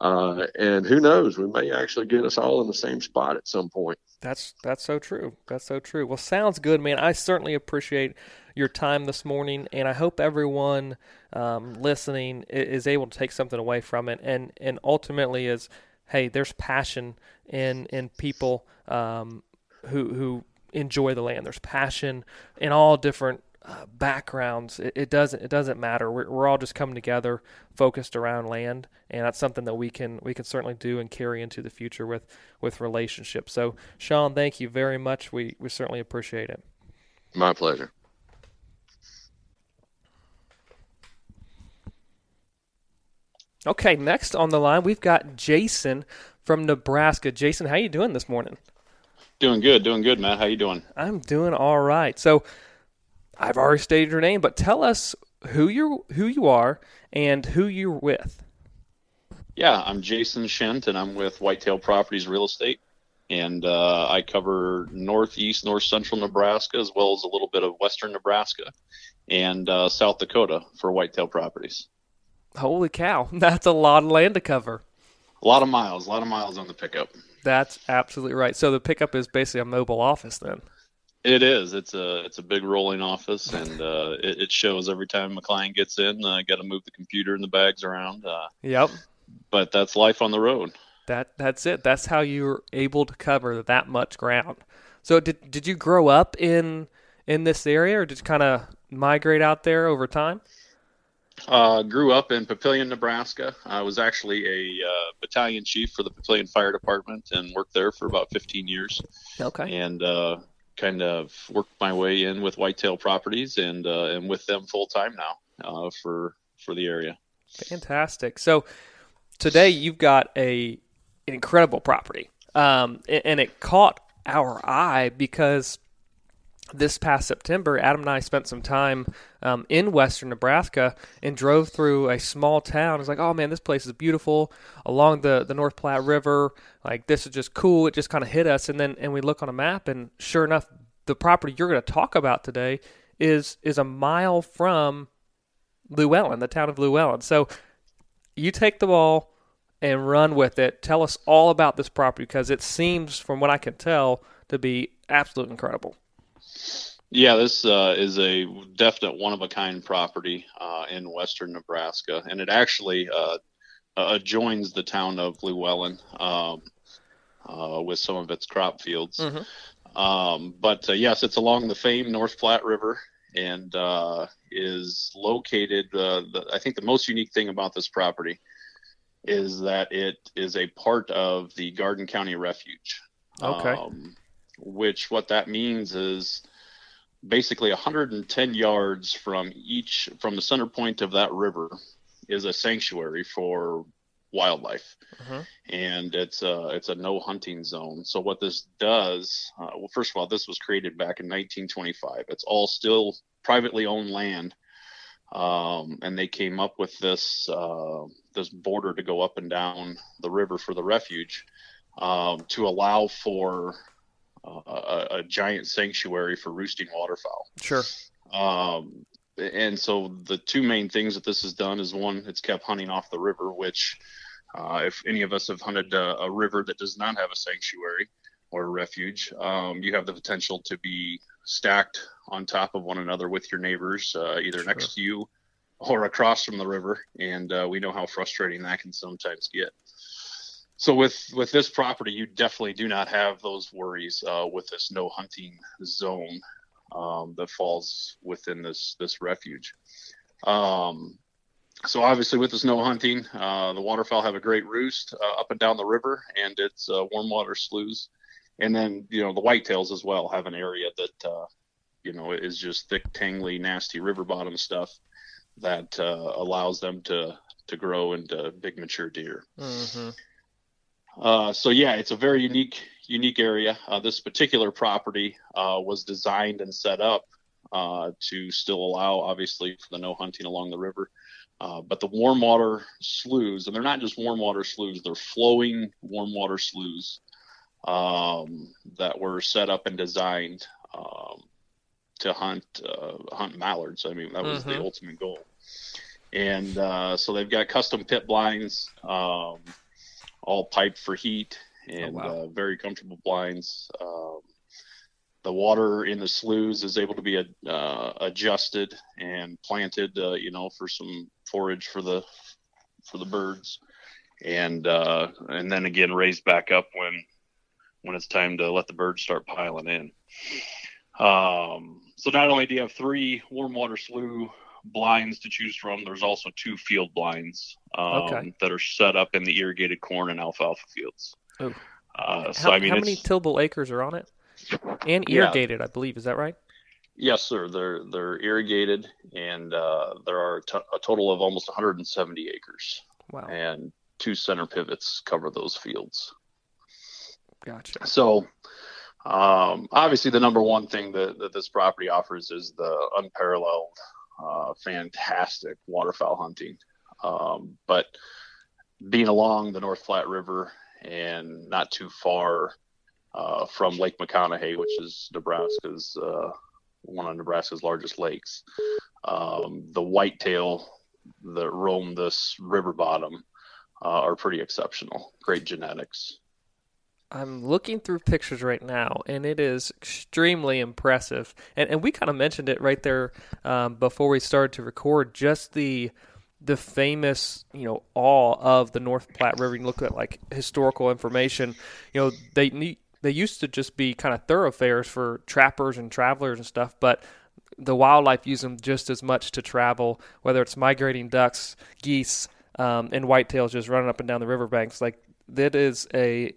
uh, and who knows, we may actually get us all in the same spot at some point. That's that's so true. That's so true. Well, sounds good, man. I certainly appreciate your time this morning, and I hope everyone um, listening is able to take something away from it, and and ultimately is, hey, there's passion in in people um, who who enjoy the land. There's passion in all different uh, backgrounds. It, it doesn't it doesn't matter. We're, we're all just coming together, focused around land, and that's something that we can we can certainly do and carry into the future with with relationships. So, Sean, thank you very much. We we certainly appreciate it. My pleasure. Okay, next on the line we've got Jason from Nebraska. Jason, how you doing this morning? Doing good, doing good, Matt. How you doing? I'm doing all right. So, I've already stated your name, but tell us who you who you are and who you're with. Yeah, I'm Jason Shent, and I'm with Whitetail Properties Real Estate, and uh, I cover northeast, north central Nebraska, as well as a little bit of western Nebraska and uh, South Dakota for Whitetail Properties. Holy cow, *laughs* that's a lot of land to cover. A lot of miles, a lot of miles on the pickup. That's absolutely right. So the pickup is basically a mobile office then. It is. It's a it's a big rolling office, and uh, it, it shows every time a client gets in. I uh, got to move the computer and the bags around, uh, Yep. but that's life on the road. That that's it. That's how you're able to cover that much ground. So did did you grow up in in this area or did you kind of migrate out there over time? Uh, grew up in Papillion, Nebraska. I was actually a uh, battalion chief for the Papillion Fire Department and worked there for about 15 years. Okay. And uh, kind of worked my way in with Whitetail Properties and uh, and with them full time now uh, for for the area. Fantastic. So today you've got a an incredible property, um, a- and it caught our eye because this past September, Adam and I spent some time um, in western Nebraska and drove through a small town. It's like, oh man, this place is beautiful along the, the North Platte River. Like this is just cool. It just kind of hit us, and then and we look on a map, and sure enough, the property you're going to talk about today is is a mile from Lewellen, the town of Lewellen. So you take the ball and run with it. Tell us all about this property because it seems, from what I can tell, to be absolutely incredible. Yeah, this uh, is a definite one of a kind property uh, in western Nebraska, and it actually uh, uh, joins the town of Lewellen um, uh, with some of its crop fields. Um, but uh, yes, it's along the famed North Platte River and uh, is located. Uh, the, I think the most unique thing about this property is that it is a part of the Garden County Refuge. Okay. Um, which what that means is basically 110 yards from each from the center point of that river is a sanctuary for wildlife. Mhm. and it's a it's a no hunting zone. So what this does uh, well first of all this was created back in 1925 it's all still privately owned land. Um, and they came up with this uh, this border to go up and down the river for the refuge um, to allow for uh, a, a giant sanctuary for roosting waterfowl. Sure. Um, and so the two main things that this has done is one, it's kept hunting off the river, which uh, if any of us have hunted a, a river that does not have a sanctuary or a refuge, um, you have the potential to be stacked on top of one another with your neighbors, uh, either next to you or across from the river. And uh, we know how frustrating that can sometimes get. So with with this property, you definitely do not have those worries uh, with this no hunting zone um, that falls within this this refuge. Um, so obviously, with this no hunting, uh, the waterfowl have a great roost uh, up and down the river, and it's uh, warm water sloughs. And then you know the whitetails as well have an area that uh, you know is just thick, tangly, nasty river bottom stuff that uh, allows them to to grow into big mature deer. Mm-hmm. Uh, so yeah, it's a very unique unique area. Uh, this particular property uh, was designed and set up uh, to still allow, obviously, for the no hunting along the river. Uh, but the warm water sloughs, and they're not just warm water sloughs; they're flowing warm water sloughs um, that were set up and designed um, to hunt uh, hunt mallards. I mean, that was the Mhm. ultimate goal. And uh, so they've got custom pit blinds. Um, all piped for heat and wow. uh, very comfortable blinds. Um, the water in the sloughs is able to be uh, adjusted and planted, uh, you know, for some forage for the for the birds, and uh, and then again raised back up when when it's time to let the birds start piling in. Um, so not only do you have three warm water slough blinds to choose from, there's also two field blinds um, Okay. that are set up in the irrigated corn and alfalfa fields. Ooh. Uh, so How, I mean, how many tillable acres are on it? And Yeah. irrigated, I believe. Is that right? yes, sir. They're they're irrigated, and uh, there are to- a total of almost 170 acres, Wow. and two center pivots cover those fields. Gotcha. So, um, obviously, the number one thing that, that this property offers is the unparalleled, uh, fantastic waterfowl hunting. Um, but being along the North Platte River and not too far uh, from Lake McConaughy, which is Nebraska's uh, one of Nebraska's largest lakes, um, the whitetail that roam this river bottom uh, are pretty exceptional. Great genetics. I'm looking through pictures right now, and it is extremely impressive. And and we kind of mentioned it right there um, before we started to record. Just the the famous, you know, awe of the North Platte River. You look at like historical information. You know, they need they used to just be kind of thoroughfares for trappers and travelers and stuff, but the wildlife use them just as much to travel, whether it's migrating ducks, geese, um, and whitetails just running up and down the riverbanks. Like that is a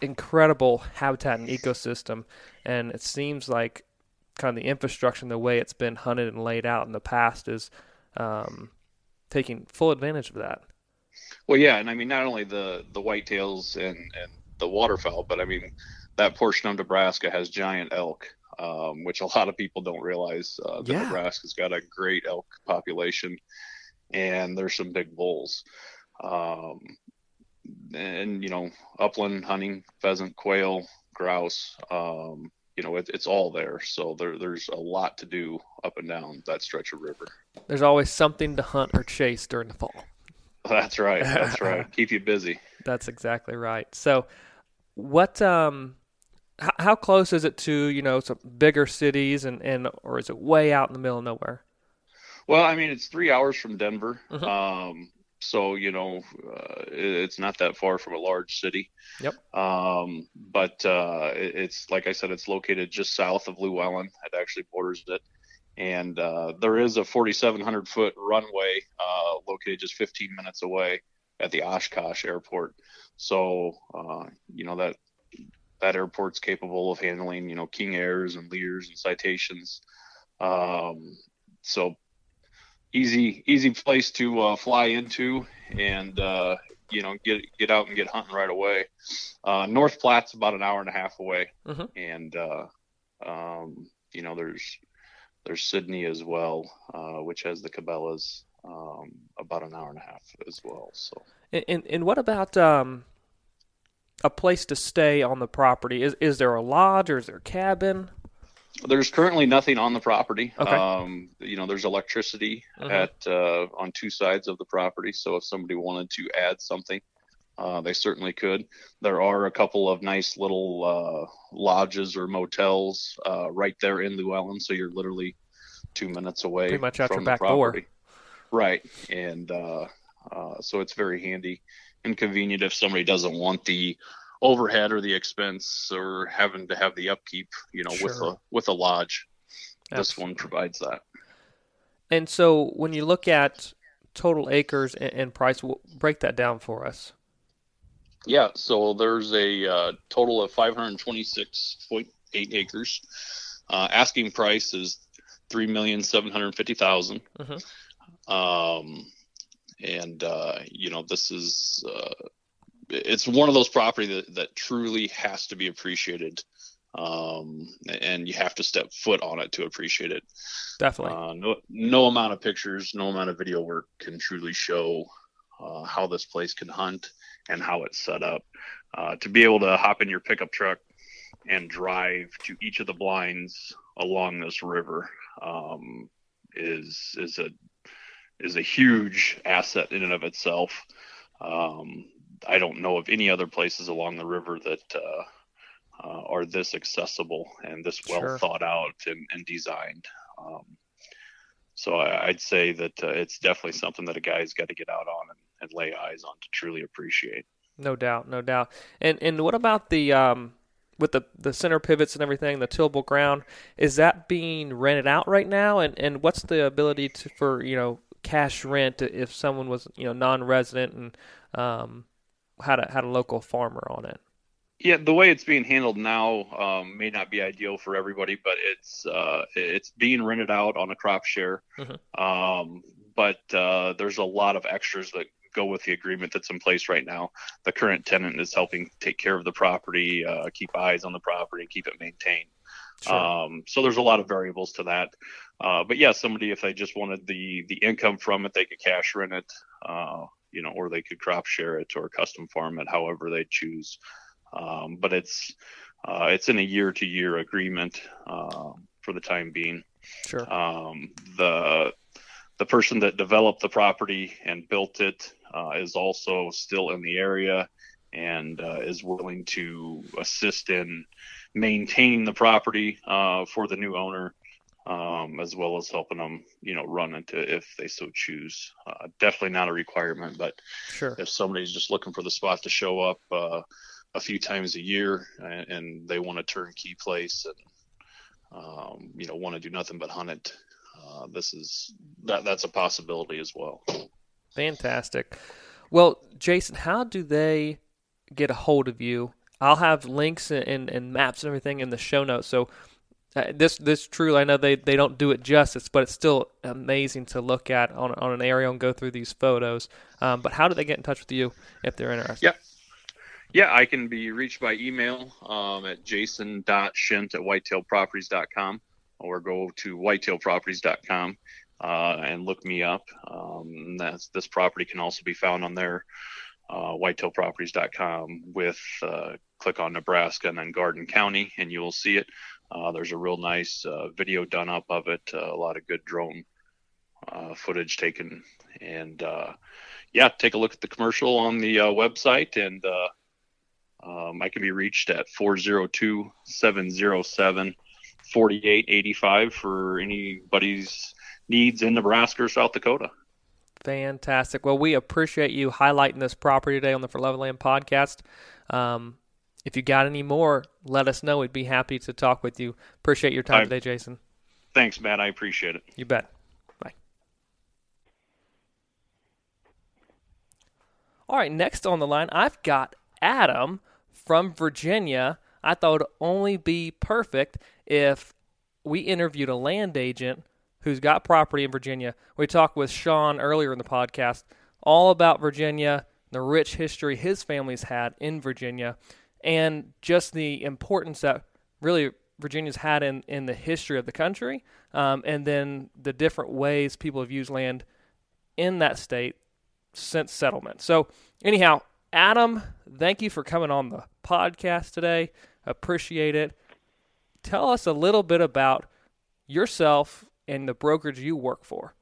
incredible habitat and ecosystem, and it seems like kind of the infrastructure and the way it's been hunted and laid out in the past is um, taking full advantage of that. Well, yeah, and I mean not only the the whitetails and and the waterfowl, but I mean that portion of Nebraska has giant elk, um, which a lot of people don't realize. Uh, that Yeah. Nebraska's got a great elk population, and there's some big bulls. Um, and you know, upland hunting, pheasant, quail, grouse. Um, you know, it, it's all there. So there, there's a lot to do up and down that stretch of river. There's always something to hunt or chase during the fall. *laughs* That's right. That's *laughs* right. Keep you busy. That's exactly right. So, what um, h- how close is it to you know some bigger cities and and or is it way out in the middle of nowhere? Well, I mean, it's three hours from Denver. Mhm. Um, so, you know, uh, it's not that far from a large city. Yep. Um, but uh, it's, like I said, it's located just south of Lewellen. It actually borders it. And uh, there is a 4,700 foot runway uh, located just 15 minutes away at the Oshkosh Airport. So, uh, you know, that that airport's capable of handling, you know, King Airs and Lears and citations. Um, so easy easy place to uh, fly into and uh, you know get get out and get hunting right away. Uh, North Platte's about an hour and a half away, Mhm. and uh, um, you know there's there's Sidney as well, uh, which has the Cabela's um, about an hour and a half as well. So And and, and what about um, a place to stay on the property? Is is there a lodge or is there a cabin? There's currently nothing on the property. Okay. Um, you know, there's electricity Mhm. at uh, on two sides of the property, so if somebody wanted to add something, uh, they certainly could. There are a couple of nice little uh, lodges or motels uh, right there in Lewellen, so you're literally two minutes away Pretty much out from your the back door. property. Right, and uh, uh, so it's very handy and convenient if somebody doesn't want the overhead or the expense or having to have the upkeep, you know, with a with a lodge. This one provides that. And so when you look at total acres and, and price, w- break that down for us. Yeah, so there's a uh, total of 526.8 acres. Uh, asking price is three million seven hundred fifty thousand. Mhm. Um, and uh, you know this is uh, it's one of those property that, that truly has to be appreciated. Um, and you have to step foot on it to appreciate it. Definitely. Uh, no, no amount of pictures, no amount of video work can truly show uh, how this place can hunt and how it's set up. Uh, to be able to hop in your pickup truck and drive to each of the blinds along this river um, is is a is a huge asset in and of itself. Um, I don't know of any other places along the river that uh, uh, are this accessible and this well Sure. thought out and, and designed. Um, so I, I'd say that uh, it's definitely something that a guy's got to get out on and, and lay eyes on to truly appreciate. No doubt, no doubt. And and what about the um with the the center pivots and everything, the tillable ground, is that being rented out right now? And and what's the ability to for you know cash rent if someone was you know non-resident and um had a had a local farmer on it? Yeah, the way it's being handled now um, may not be ideal for everybody, but it's uh, it's being rented out on a crop share. Mhm. Um, but uh, there's a lot of extras that go with the agreement that's in place right now. The current tenant is helping take care of the property, uh, keep eyes on the property, and keep it maintained. Um, so there's a lot of variables to that. Uh, but yeah, somebody if they just wanted the the income from it, they could cash rent it, uh, you know, or they could crop share it or custom farm it, however they choose. Um, but it's uh, it's in a year to year agreement uh, for the time being. Sure. Um, the the person that developed the property and built it uh, is also still in the area and uh, is willing to assist in maintaining the property uh, for the new owner, um, as well as helping them, you know, run into if they so choose. Uh, definitely not a requirement, but Sure. if somebody's just looking for the spot to show up uh, a few times a year and, and they want a turnkey place and um, you know, want to do nothing but hunt it, uh, this is that that's a possibility as well. Fantastic. Well, Jason, how do they get a hold of you? I'll have links and, and, and maps and everything in the show notes. So uh, this this truly, I know they, they don't do it justice, but it's still amazing to look at on on an aerial and go through these photos. Um, but how do they get in touch with you if they're interested? Yeah. Yeah, I can be reached by email um, at jason.shint at whitetailproperties.com or go to whitetailproperties.com uh, and look me up. Um, this property can also be found on their uh, whitetailproperties.com with uh, click on Nebraska and then Garden County, and you will see it. Uh, there's a real nice uh, video done up of it, uh, a lot of good drone uh, footage taken. And yeah, take a look at the commercial on the website and um, I can be reached at 402 707 4885 for anybody's needs in Nebraska or South Dakota. Fantastic. Well, we appreciate you highlighting this property today on the For Love Land podcast. Um, if you got any more, let us know. We'd be happy to talk with you. Appreciate your time I, today, Jason. Thanks, Matt. I appreciate it. You bet. Bye. All right, next on the line, I've got Adam from Virginia. I thought it would only be perfect if we interviewed a land agent who's got property in Virginia. We talked with Sean earlier in the podcast all about Virginia, the rich history his family's had in Virginia, and just the importance that really Virginia's had in, in the history of the country, um, and then the different ways people have used land in that state since settlement. So, anyhow, Adam, thank you for coming on the podcast today. Appreciate it. Tell us a little bit about yourself and the brokerage you work for.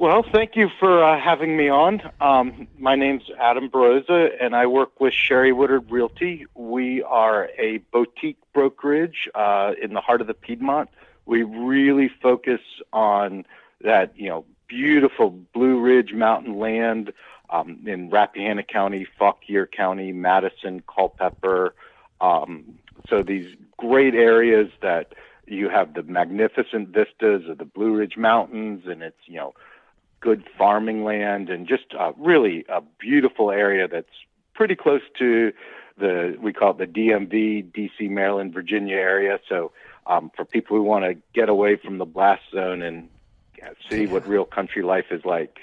Well, thank you for uh, having me on. Um, my name's Adam Baroza, and I work with Cheri Woodard Realty. We are a boutique brokerage uh, in the heart of the Piedmont. We really focus on that, you know, beautiful Blue Ridge mountain land um, in Rappahannock County, Fauquier County, Madison, Culpeper. Um, so these great areas that you have the magnificent vistas of the Blue Ridge Mountains, and it's you know good farming land, and just uh, really a beautiful area that's pretty close to the we call it the DMV, DC, Maryland, Virginia area. So um, for people who want to get away from the blast zone and see what real country life is like.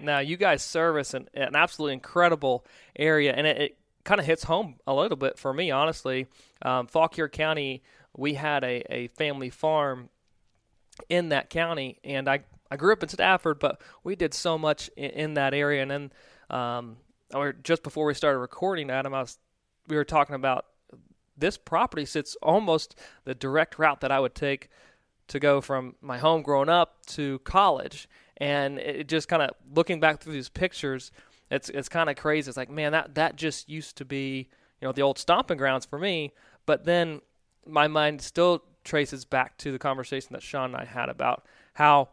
Now, you guys service an, an absolutely incredible area, and it, it kind of hits home a little bit for me, honestly. Um, Fauquier County, we had a, a family farm in that county, and I, I grew up in Stafford, but we did so much in, in that area. And then, um, or just before we started recording, Adam, I was, we were talking about this property sits almost the direct route that I would take to go from my home growing up to college and it just kind of looking back through these pictures, it's it's kind of crazy. It's like, man, that that just used to be, you know, the old stomping grounds for me. But then my mind still traces back to the conversation that Sean and I had about how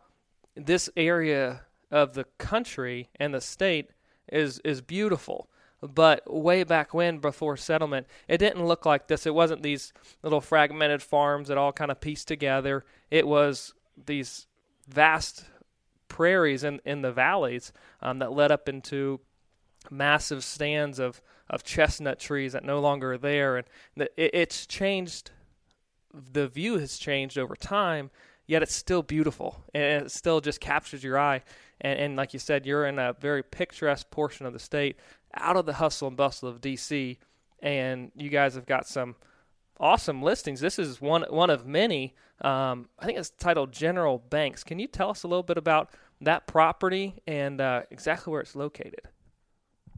this area of the country and the state is is beautiful. But way back when, before settlement, it didn't look like this. It wasn't these little fragmented farms that all kind of pieced together. It was these vast prairies in, in the valleys um, that led up into massive stands of, of chestnut trees that no longer are there. And the, it, it's changed, the view has changed over time, yet it's still beautiful. And it still just captures your eye. And, and like you said, you're in a very picturesque portion of the state, out of the hustle and bustle of D.C., and you guys have got some awesome listings. This is one one of many. Um, I think it's titled General Banks. Can you tell us a little bit about that property and uh, exactly where it's located?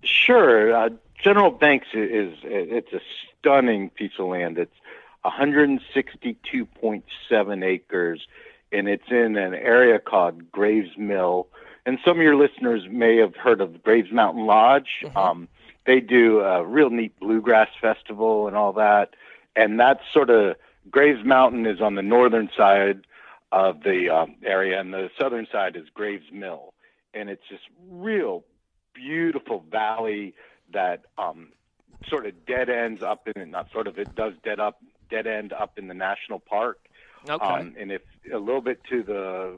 Sure. Uh, General Banks is, it's a stunning piece of land. It's 162.7 acres, and it's in an area called Graves Mill. And some of your listeners may have heard of Graves Mountain Lodge. Mm-hmm. Um, they do a real neat bluegrass festival and all that. And that's sort of Graves Mountain is on the northern side of the um, area, and the southern side is Graves Mill, and it's this real beautiful valley that um, sort of dead ends up in it. Not sort of, it does dead up dead end up in the national park. Okay. Um, and if a little bit to the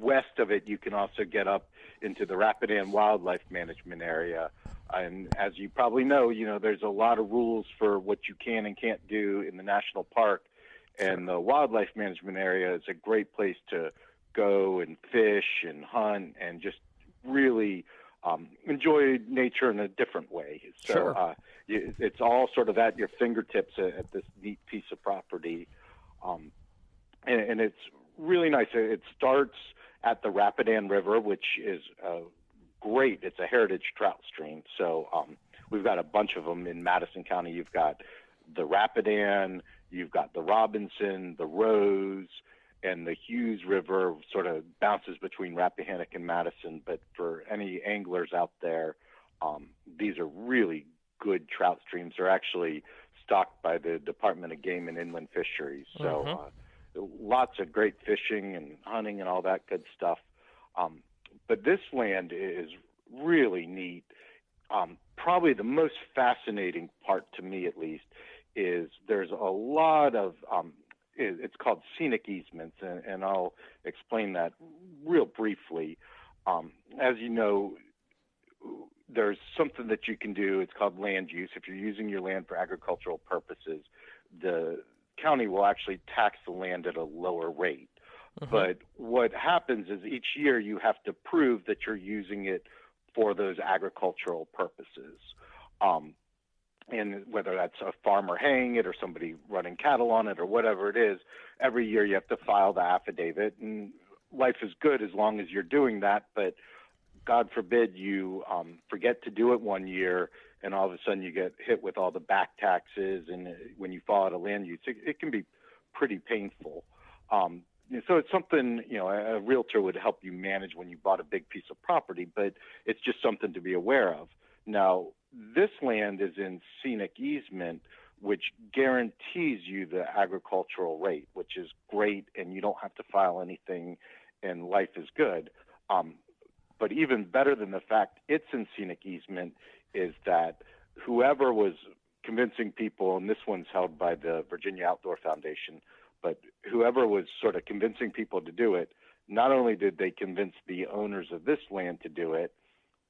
west of it, you can also get up into the Rapidan Wildlife Management Area. And as you probably know, you know there's a lot of rules for what you can and can't do in the national park, and the Wildlife Management Area is a great place to go and fish and hunt and just really um, enjoy nature in a different way. So Sure. uh, it's all sort of at your fingertips at, this neat piece of property, um, and, and it's really nice. It it starts at the Rapidan River, which is uh, great. It's a heritage trout stream. So um, we've got a bunch of them in Madison County. You've got the Rapidan, you've got the Robinson, the Rose, and the Hughes River sort of bounces between Rappahannock and Madison. But for any anglers out there, um, these are really good trout streams. They're actually stocked by the Department of Game and Inland Fisheries. So uh, lots of great fishing and hunting and all that good stuff. Um, but this land is really neat. Um, probably the most fascinating part to me, at least, is there's a lot of um, it's called scenic easements, and, and I'll explain that real briefly. Um, as you know, there's something that you can do. It's called land use. If you're using your land for agricultural purposes, the county will actually tax the land at a lower rate. But what happens is each year you have to prove that you're using it for those agricultural purposes. Um, and whether that's a farmer haying it or somebody running cattle on it or whatever it is, every year you have to file the affidavit. And life is good as long as you're doing that. But God forbid you um, forget to do it one year, and all of a sudden you get hit with all the back taxes. And uh, when you file out a land use, it, it can be pretty painful. Um, so it's something you know a, a realtor would help you manage when you bought a big piece of property, but it's just something to be aware of. Now, this land is in scenic easement, which guarantees you the agricultural rate, which is great, and you don't have to file anything, and life is good. Um, but even better than the fact it's in scenic easement is that whoever was convincing people, and this one's held by the Virginia Outdoor Foundation, but whoever was sort of convincing people to do it, not only did they convince the owners of this land to do it,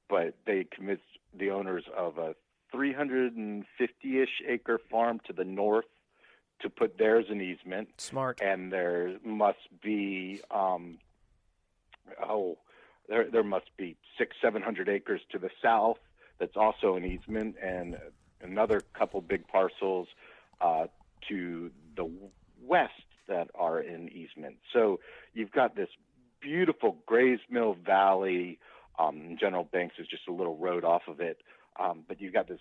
but they convinced the owners of a 350-ish acre farm to the north to put theirs in easement Smart. and there must be um oh there there must be six seven hundred acres to the south that's also an easement and another couple big parcels uh to the west that are in easement. So you've got this beautiful Graves Mill Valley um General Banks is just a little road off of it um but you've got this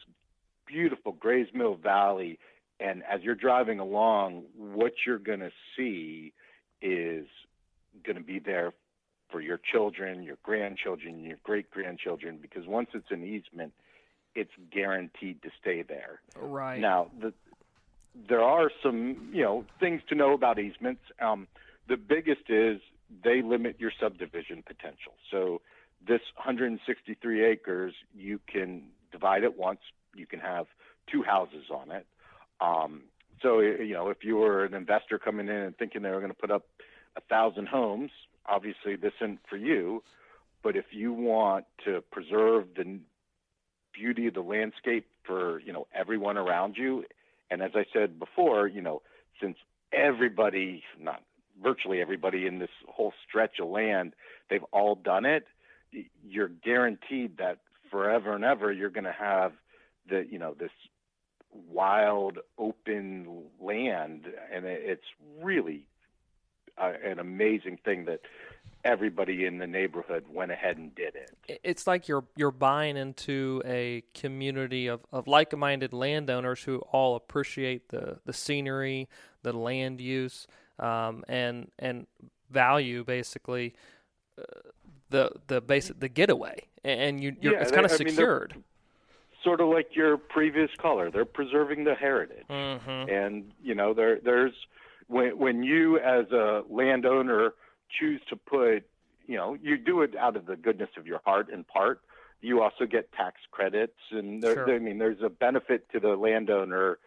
beautiful Graves Mill Valley and as you're driving along, what you're going to see is going to be there for your children, your grandchildren, your great grandchildren, because once it's an easement, it's guaranteed to stay there. Right. Now, the, there are some, you know, things to know about easements. Um, the biggest is they limit your subdivision potential. So this 163 acres, you can divide it once. You can have two houses on it. Um, so you know, if you were an investor coming in and thinking they were going to put up a thousand homes, obviously this isn't for you. But if you want to preserve the beauty of the landscape for you know everyone around you, and as I said before, you know, since everybody, not virtually everybody in this whole stretch of land, they've all done it. You're guaranteed that forever and ever you're going to have the you know this wild open land and it's really uh, an amazing thing that everybody in the neighborhood went ahead and did it It's like you're you're buying into a community of, of like-minded landowners who all appreciate the, the scenery, the land use, um, and and value basically uh, the the basic the getaway, and you you're, Yeah, it's kind of I mean, secured. sort of like your previous caller they're preserving the heritage Mm-hmm. and you know there there's when when you as a landowner choose to put you know you do it out of the goodness of your heart in part you also get tax credits and there, Sure. i mean there's a benefit to the landowner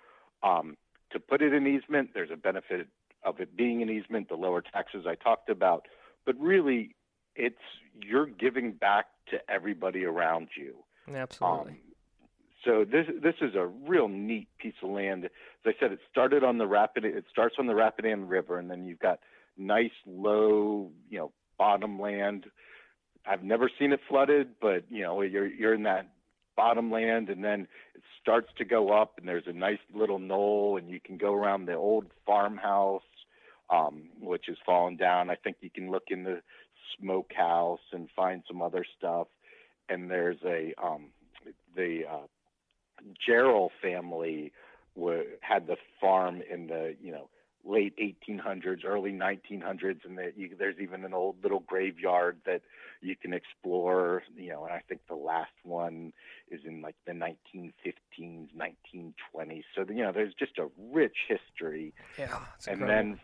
um to put it in easement. There's a benefit of it being an easement, the lower taxes I talked about, but really, it's you're giving back to everybody around you. Absolutely. Um, so this this is a real neat piece of land. As I said, it started on the rapid. It starts on the Rapidan River, and then you've got nice low, you know, bottom land. I've never seen it flooded, but you know, you're you're in that bottom land, and then it starts to go up, and there's a nice little knoll, and you can go around the old farmhouse, um, which has fallen down. I think you can look in the smokehouse and find some other stuff. And there's a um, the uh, Jarrell family w- had the farm in the you know late 1800s, early 1900s, and that you, there's even an old little graveyard that you can explore. You know, and I think the last one is in like the 1915s, 1920s. So you know, there's just a rich history. Yeah. and then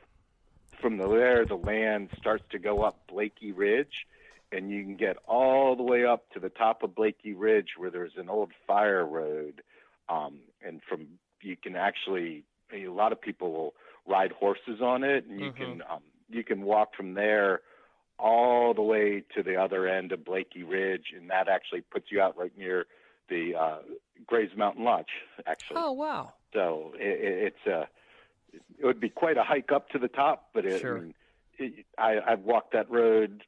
from there, the land starts to go up Blakey Ridge, and you can get all the way up to the top of Blakey Ridge where there's an old fire road. Um, and from you can actually a lot of people will ride horses on it, and you can um, you can walk from there all the way to the other end of Blakey Ridge, and that actually puts you out right near the uh, Graves Mountain Lodge. Actually, Oh wow. so it, it, it's a it would be quite a hike up to the top, but it, Sure. I mean, it, I, I've walked that road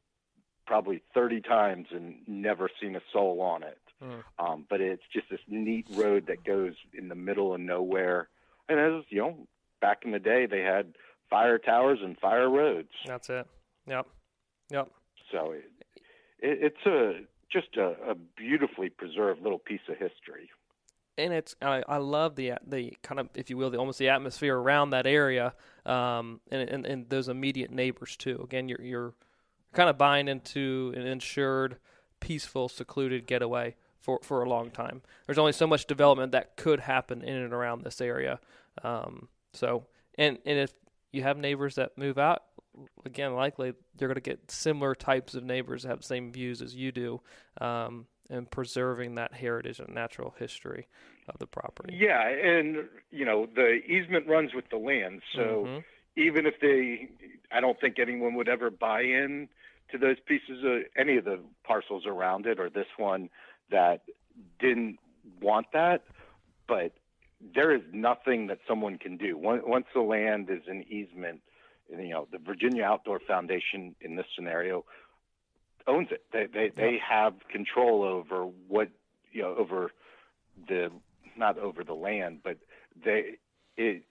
probably 30 times and never seen a soul on it. Mm. Um, but it's just this neat road that goes in the middle of nowhere. And as you know, back in the day, they had fire towers and fire roads. That's it. Yep. Yep. So it, it, it's a just a, a beautifully preserved little piece of history. and it's I, I love the the kind of if you will the almost the atmosphere around that area um, and, and and those immediate neighbors too. Again, you're you're kind of buying into an insured, peaceful, secluded getaway for for a long time. There's only so much development that could happen in and around this area. Um, so and and if you have neighbors that move out, again, likely you're going to get similar types of neighbors that have the same views as you do. Um, and preserving that heritage and natural history of the property. Yeah, and you know the easement runs with the land, so Mhm. even if they, I don't think anyone would ever buy in to those pieces of any of the parcels around it or this one that didn't want that, but there is nothing that someone can do Once- the land is an easement. You know, the Virginia Outdoor Foundation in this scenario owns it. They they they have control over what you know over the not over the land, but they it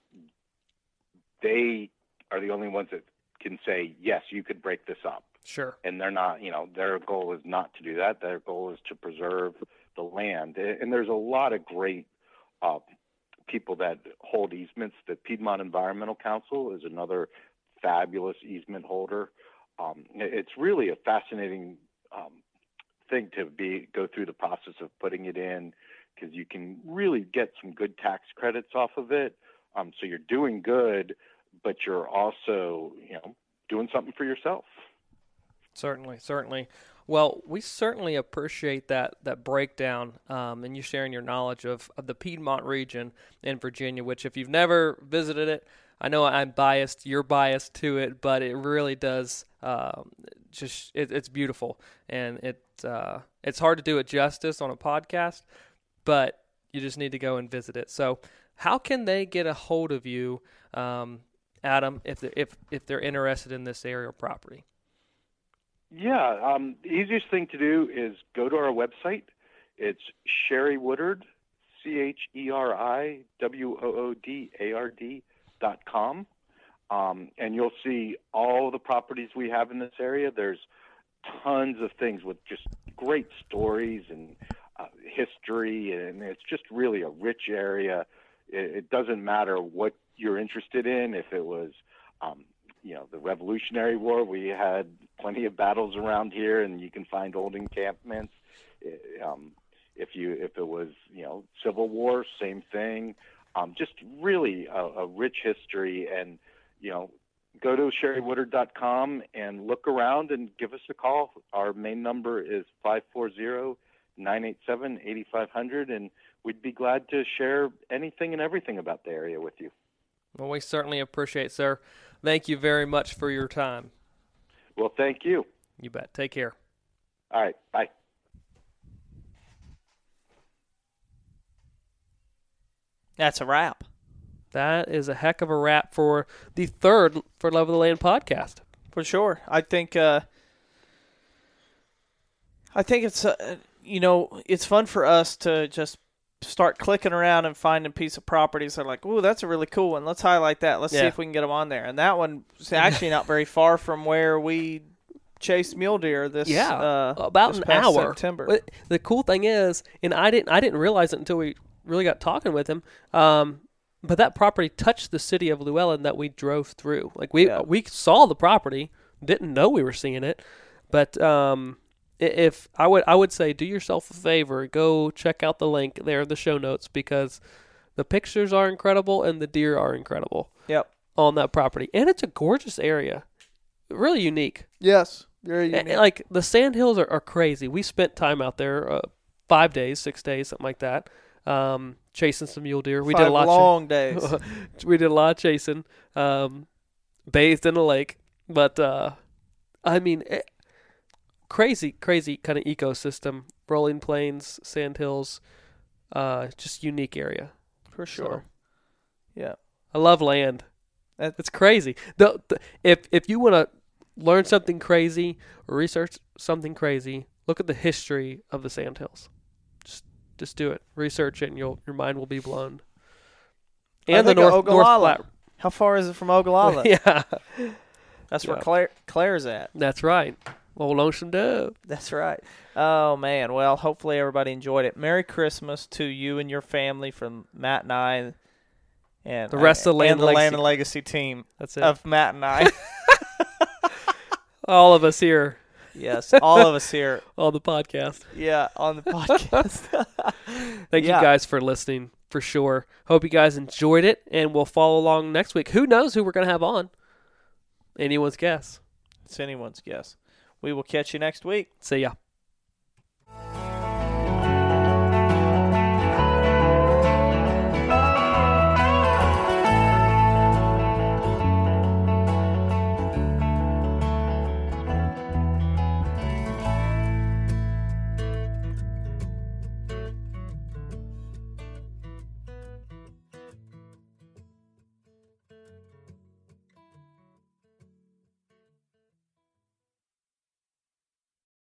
they are the only ones that can say yes, you could break this up, Sure. and they're not. You know, their goal is not to do that. Their goal is to preserve the land, and there's a lot of great. Uh, people that hold easements. The Piedmont Environmental Council is another fabulous easement holder. Um, it's really a fascinating um, thing to be go through the process of putting it in because you can really get some good tax credits off of it. Um, so you're doing good, but you're also you know doing something for yourself. Certainly, certainly. Well, we certainly appreciate that that breakdown um, and you sharing your knowledge of, of the Piedmont region in Virginia. Which, if you've never visited it, I know I'm biased. You're biased to it, but it really does. Um, just it, it's beautiful, and it uh, it's hard to do it justice on a podcast, but you just need to go and visit it. So, how can they get a hold of you, um, Adam, if they if if they're interested in this area or property? Yeah, um, the easiest thing to do is go to our website. It's Cheri Woodard, C H E R I W O O D A R D dot com, um, and you'll see all the properties we have in this area. There's tons of things with just great stories and uh, history, and it's just really a rich area. It, it doesn't matter what you're interested in. If it was um, you know the Revolutionary War. We had plenty of battles around here, and you can find old encampments. Um, if you if it was you know Civil War, same thing. Um, just really a, a rich history, and you know go to cheriwoodard.com and look around and give us a call. Our main number is five four zero nine eight seven eighty five hundred, and we'd be glad to share anything and everything about the area with you. Well, we certainly appreciate, sir. Thank you very much for your time. Well, thank you. You bet. Take care. All right. Bye. That's a wrap. That is a heck of a wrap for the third For Love of the Land podcast. For sure. I think uh I think it's uh, you know, it's fun for us to just start clicking around and finding piece of properties that are like, "Ooh, that's a really cool one. Let's highlight that. Let's see if we can get them on there." And that one's *laughs* actually not very far from where we chased mule deer this Yeah, uh, about this an hour. September. The cool thing is, and I didn't I didn't realize it until we really got talking with him. Um, but that property touched the city of Lewellen that we drove through. Like we Yeah. we saw the property, didn't know we were seeing it, but um, if I would I would say do yourself a favor, go check out the link there in the show notes because the pictures are incredible and the deer are incredible Yep. on that property, and it's a gorgeous area, really unique. Yes. Very And, like the sand hills are, are crazy. We spent time out there, uh, five days, six days, something like that, um, chasing some mule deer. We did a lot. long days. *laughs* we did a lot of chasing. Um, bathed in the lake, but uh, I mean, eh, crazy, crazy kind of ecosystem. Rolling plains, sand hills, uh, just unique area. For sure. Yeah. I love land. That's It's crazy. The, the if if you want to learn something crazy or research something crazy, look at the history of the sandhills. Just just do it. Research it, and you'll your mind will be blown. And the North North Ogallala. Platte. How far is it from Ogallala? *laughs* yeah, That's where Claire Claire's at. that's right. Old lonesome dove. That's right. Oh man. Well, hopefully everybody enjoyed it. Merry Christmas to you and your family from Matt and I, and The rest of the Land and the Legacy- Land and Legacy team That's it. of Matt and I. *laughs* All of us here yes, all of us here. *laughs* on the podcast. Yeah, on the podcast. *laughs* Thank Yeah. you guys for listening for sure. Hope you guys enjoyed it, and we'll follow along next week. Who knows who we're gonna have on? Anyone's guess. it's anyone's guess. We will catch you next week. See ya.